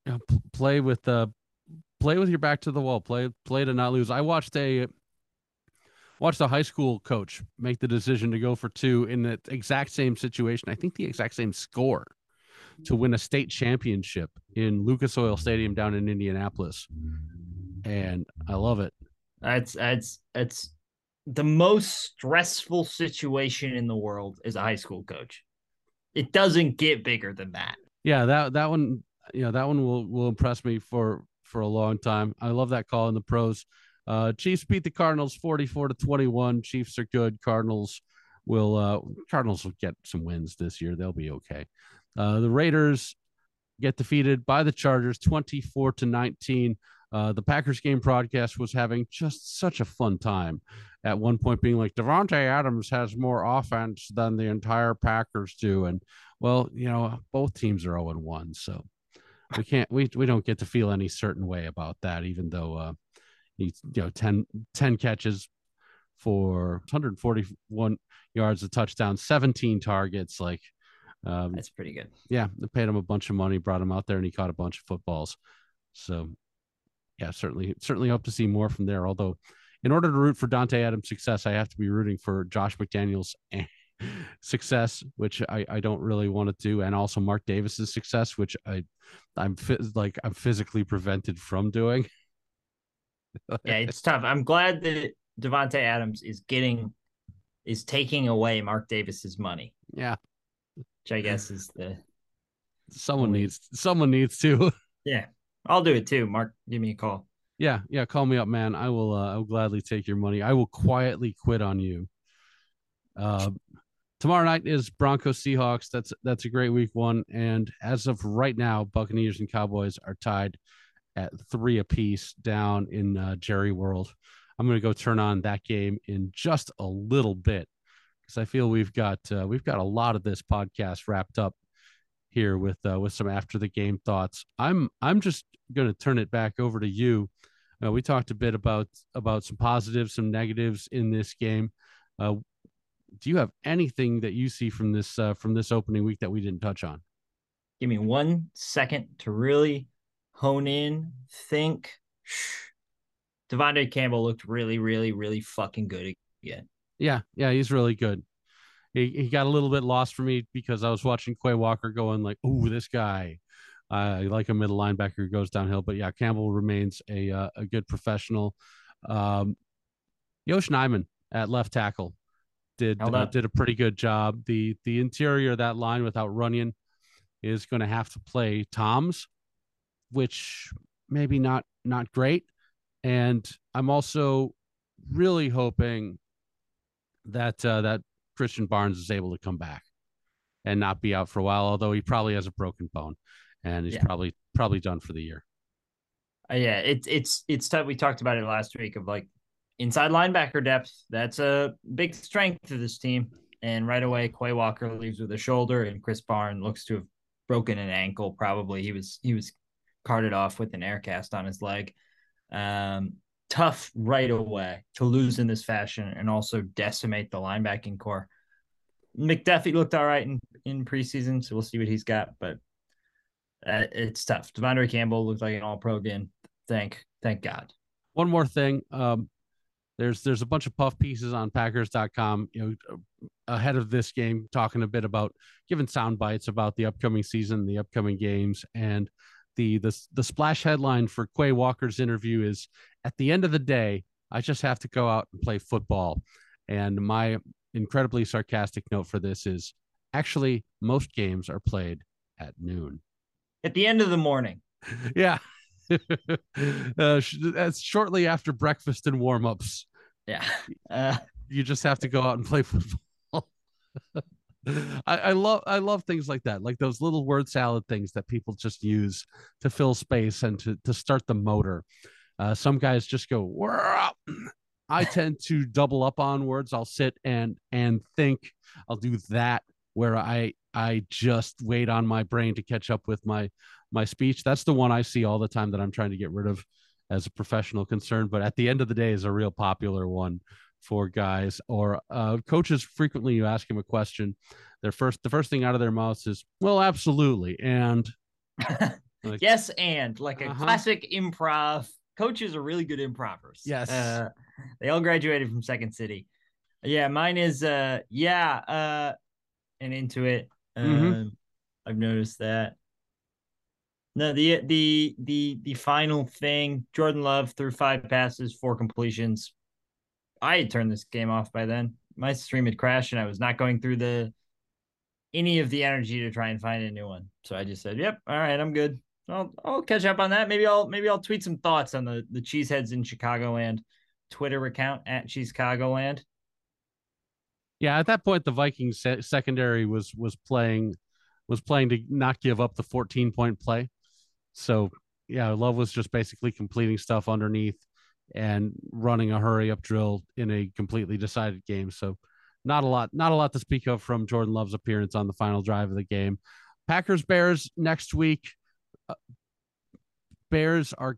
you know, play with uh play with your back to the wall. Play play to not lose. I watched a watched a high school coach make the decision to go for two in the exact same situation. I think the exact same score to win a state championship in Lucas Oil Stadium down in Indianapolis. And I love it. That's that's that's the most stressful situation in the world as a high school coach. It doesn't get bigger than that. Yeah, that that one, you know, that one will will impress me for for a long time. I love that call in the pros. Uh, Chiefs beat the Cardinals 44 to 21. Chiefs are good. Cardinals will uh, Cardinals will get some wins this year. They'll be okay. Uh, the Raiders get defeated by the Chargers 24 to 19. Uh, the Packers game broadcast was having just such a fun time. At one point, being like Davante Adams has more offense than the entire Packers do, and well, you know, both teams are 0 1, so we can't we we don't get to feel any certain way about that, even though uh, He's you know 10, 10 catches for 141 yards, a touchdown, 17 targets. Like um, that's pretty good. Yeah, they paid him a bunch of money, brought him out there, and he caught a bunch of footballs. So yeah, certainly certainly hope to see more from there. Although, in order to root for Dante Adams' success, I have to be rooting for Josh McDaniels' success, which I, I don't really want to do, and also Mark Davis's success, which I I'm like I'm physically prevented from doing. yeah, it's tough. I'm glad that Davante Adams is getting is taking away Mark Davis's money. Yeah. Which I guess is the someone needs someone needs to. Yeah. I'll do it too. Mark, give me a call. Yeah, yeah, call me up, man. I will uh, I will gladly take your money. I will quietly quit on you. Uh tomorrow night is Broncos Seahawks. That's that's a great week one. And as of right now, Buccaneers and Cowboys are tied at three apiece down in uh, Jerry World. I'm going to go turn on that game in just a little bit because I feel we've got uh, we've got a lot of this podcast wrapped up here with uh, with some after the game thoughts. I'm I'm just going to turn it back over to you. Uh, we talked a bit about about some positives, some negatives in this game. Uh, do you have anything that you see from this uh, from this opening week that we didn't touch on? Give me one second to really hone in, think. De'Vondre Campbell looked really, really, really fucking good again. Yeah, yeah, he's really good. He, he got a little bit lost for me because I was watching Quay Walker going like, "Oh, this guy." I like a middle linebacker who goes downhill, but yeah, Campbell remains a uh, a good professional. Um, Yosh Nijman at left tackle did uh, did a pretty good job. The the interior of that line without Runyan is going to have to play Toms, which maybe not not great. And I'm also really hoping that uh, that Christian Barnes is able to come back and not be out for a while. Although he probably has a broken bone, and he's yeah. probably probably done for the year. Uh, yeah, it's it's it's tough. We talked about it last week of like inside linebacker depth. That's a big strength of this team. And right away, Quay Walker leaves with a shoulder, and Krys Barnes looks to have broken an ankle. Probably he was he was carted off with an air cast on his leg. Um, tough right away to lose in this fashion and also decimate the linebacking corps. McDuffie looked all right in, in preseason, so we'll see what he's got, but uh, it's tough. De'Vondre Campbell looked like an all pro again. Thank thank God. One more thing. Um, there's there's a bunch of puff pieces on packers.com you know ahead of this game talking a bit about giving sound bites about the upcoming season the upcoming games and the the, the splash headline for quay walker's interview is at the end of the day i just have to go out and play football and my incredibly sarcastic note for this is actually most games are played at noon at the end of the morning yeah uh, that's shortly after breakfast and warm ups. Yeah. Uh, you just have to go out and play football. I, I, love I love things like that, like those little word salad things that people just use to fill space and to to start the motor. Uh, some guys just go. I tend to double up on words. I'll sit and and think. I'll do that where I I just wait on my brain to catch up with my my speech. That's the one I see all the time that I'm trying to get rid of as a professional concern. But at the end of the day, is a real popular one for guys or uh, coaches. Frequently, you ask them a question, their first the first thing out of their mouths is, "Well, absolutely," and like, yes, and like a uh-huh. classic improv. Coaches are really good improvers. Yes, uh, they all graduated from Second City. Yeah, mine is uh, yeah, uh, and into it. Mm-hmm. Um, I've noticed that. No, the the the the final thing, Jordan Love threw five passes, four completions. I had turned this game off by then. My stream had crashed, and I was not going through the any of the energy to try and find a new one. So I just said, "Yep, all right, I'm good. I'll I'll catch up on that. Maybe I'll maybe I'll tweet some thoughts on the the Cheeseheads in Chicagoland Twitter account at Cheese Chicagoland. Yeah, at that point, the Vikings secondary was was playing was playing to not give up the 14 point play. So yeah, Love was just basically completing stuff underneath and running a hurry up drill in a completely decided game. So not a lot, not a lot to speak of from Jordan Love's appearance on the final drive of the game. Packers Bears next week. Uh, Bears are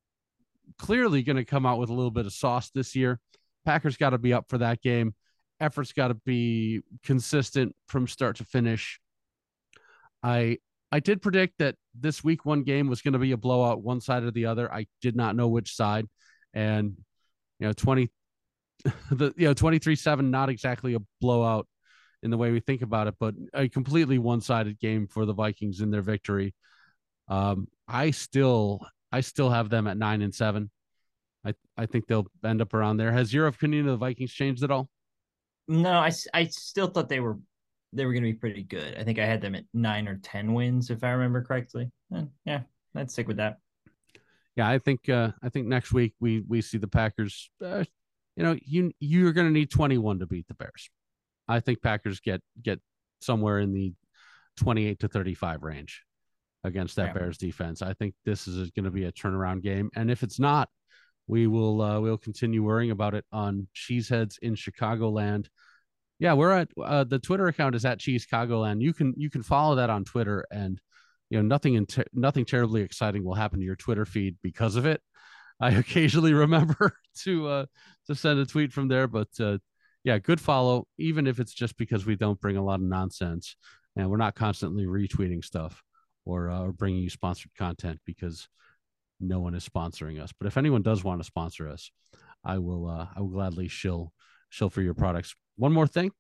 clearly going to come out with a little bit of sauce this year. Packers got to be up for that game. Efforts got to be consistent from start to finish. I I did predict that this week one game was going to be a blowout, one side or the other. I did not know which side, and you know, twenty, the you know, twenty three seven, not exactly a blowout in the way we think about it, but a completely one sided game for the Vikings in their victory. Um, I still, I still have them at nine and seven. I, I think they'll end up around there. Has your opinion of the Vikings changed at all? No, I, I still thought they were they were going to be pretty good. I think I had them at nine or ten wins, if I remember correctly. And yeah, I'd stick with that. Yeah, I think uh, I think next week we we see the Packers. Uh, you know, you you're going to need 21 to beat the Bears. I think Packers get get somewhere in the 28 to 35 range against that yeah. Bears defense. I think this is going to be a turnaround game, and if it's not, we will uh, we'll continue worrying about it on Cheeseheads in Chicagoland yeah, we're at uh, the Twitter account is at Cheese Chicagoland. You can you can follow that on Twitter, and you know nothing in nothing terribly exciting will happen to your Twitter feed because of it. I occasionally remember to uh, to send a tweet from there. But uh, yeah, good follow, even if it's just because we don't bring a lot of nonsense and we're not constantly retweeting stuff or uh, or bringing you sponsored content because no one is sponsoring us. But if anyone does want to sponsor us, I will uh, I will gladly shill shill for your products. One more thing.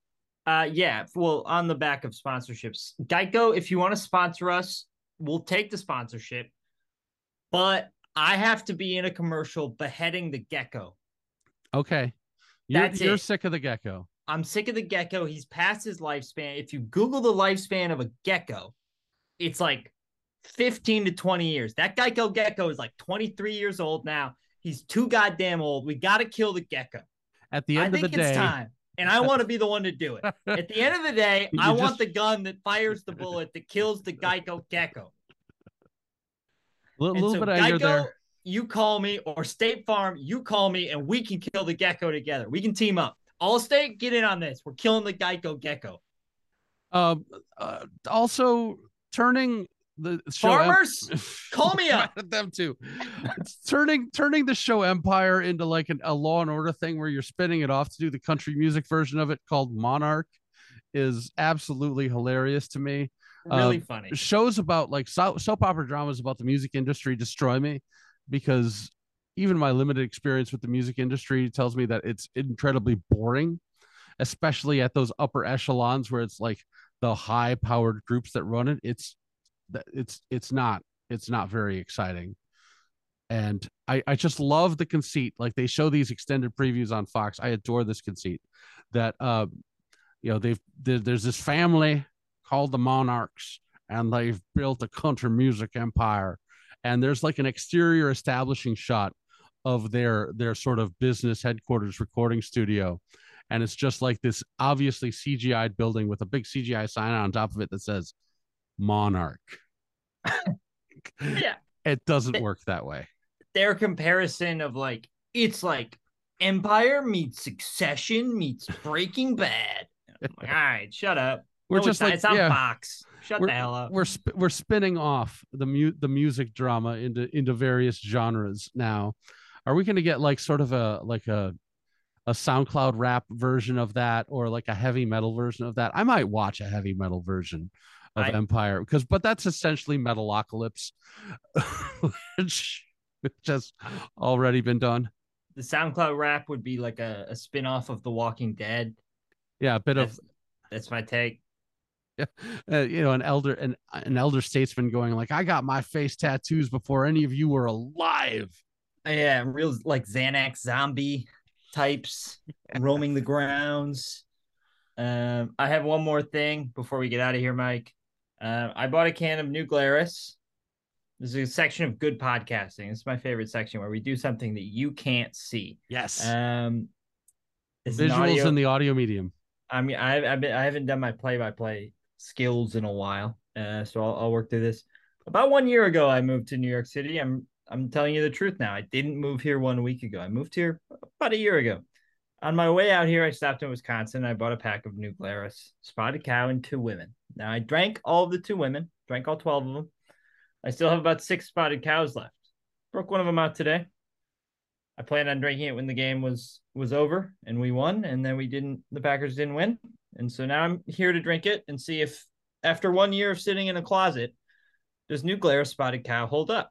Uh, yeah. Well, on the back of sponsorships, Geico, if you want to sponsor us, we'll take the sponsorship, but I have to be in a commercial beheading the gecko. Okay. You're, That's you're it. sick of the gecko. I'm sick of the gecko. He's past his lifespan. If you Google the lifespan of a gecko, it's like 15 to 20 years. That Geico gecko is like 23 years old now. He's too goddamn old. We got to kill the gecko. At the I end of think the day, time. And I want to be the one to do it. At the end of the day, You I want the gun that fires the bullet that kills the Geico gecko. a little, little so bit Geico, there. you call me, or State Farm, you call me, and we can kill the gecko together. We can team up. Allstate, get in on this. We're killing the Geico gecko. Um, uh, also turning the show em- Farmers, call me up. At them too. It's turning turning the show Empire into like an, a Law and Order thing where you're spinning it off to do the country music version of it called Monarch is absolutely hilarious to me. Really Um, funny. Shows about like so- soap opera dramas about the music industry destroy me because even my limited experience with the music industry tells me that it's incredibly boring, especially at those upper echelons where it's like the high powered groups that run it. It's it's it's not it's not very exciting. And I, I just love the conceit. Like they show these extended previews on fox. I adore this conceit that uh you know they've there, there's this family called the monarchs and they've built a country music empire. And there's like an exterior establishing shot of their their sort of business headquarters recording studio. And it's just like this obviously cgi building with a big cgi sign on top of it that says monarch Yeah. it doesn't work that way Their comparison of like, it's like Empire meets Succession meets Breaking Bad. I'm like, all right, shut up. we're No, just it's not. like it's on yeah Fox. Shut the hell up. we're sp- we're spinning off the mu- the music drama into into various genres now are we going to get like sort of a like a a SoundCloud rap version of that or like a heavy metal version of that I might watch a heavy metal version of I- Empire because but that's essentially Metalocalypse which which has already been done The SoundCloud rap would be like a, a spin off of The Walking Dead. yeah a bit of That's, that's my take. uh, you know an elder an, an elder statesman going like I got my face tattoos before any of you were alive Yeah, real like Xanax zombie types roaming the grounds. Um, I have one more thing before we get out of here, Mike. Uh, I bought a can of New Glarus. This is a section of good podcasting. This is my favorite section where we do something that you can't see. yes Um, visuals audio- in the audio medium I mean, I've, I've been, I haven't done my play-by-play skills in a while, uh, so I'll, I'll work through this. About one year ago, I moved to New York City. I'm I'm telling you the truth now. I didn't move here one week ago. I moved here about a year ago. On my way out here, I stopped in Wisconsin. and I bought a pack of New Glarus, Spotted Cow, and Two Women. Now I drank all of the Two Women, drank all twelve of them. I still have about six Spotted Cows left. Broke one of them out today. I planned on drinking it when the game was was over and we won, and then we didn't. The Packers didn't win, and so now I'm here to drink it and see if, after one year of sitting in a closet, does New Glarus Spotted Cow hold up?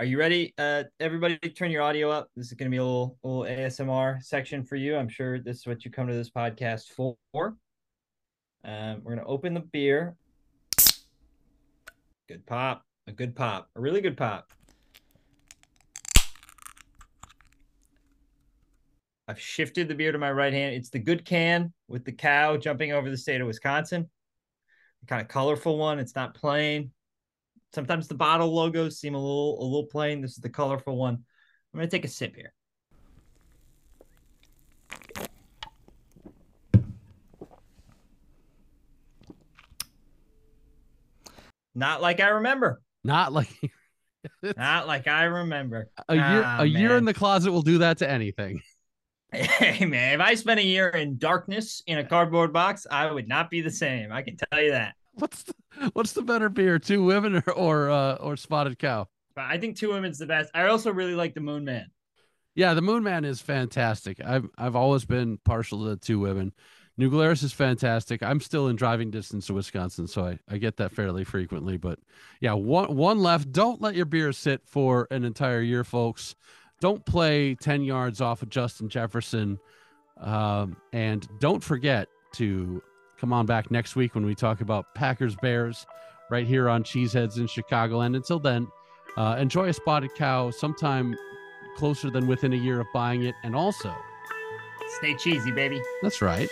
Are you ready? Uh, everybody, turn your audio up. This is going to be a little, little ASMR section for you. I'm sure this is what you come to this podcast for. Um, we're going to open the beer. Good pop, a good pop, a really good pop. I've shifted the beer to my right hand. It's the good can with the cow jumping over the state of Wisconsin. The kind of colorful one. It's not plain. Sometimes the bottle logos seem a little a little plain. This is the colorful one. I'm gonna take a sip here. Not like I remember. not like Not like I remember. a year Ah, a year in the closet will do that to anything Hey man, if I spent a year in darkness in a cardboard box, I would not be the same. I can tell you that. What's the, what's the better beer two women or or, uh, or spotted cow I think Two Women's the best. I also really like the Moon Man. Yeah, the Moon Man is fantastic. I've I've always been partial to the Two Women. New Glarus is fantastic. I'm still in driving distance to Wisconsin, so I, I get that fairly frequently. But yeah, one one left. Don't let your beer sit for an entire year, folks. Don't play 10 yards off of Justin Jefferson. Um, and don't forget to come on back next week when we talk about Packers Bears right here on Cheeseheads in Chicago. And until then, uh, enjoy a spotted cow sometime closer than within a year of buying it. And also, stay cheesy, baby. That's right.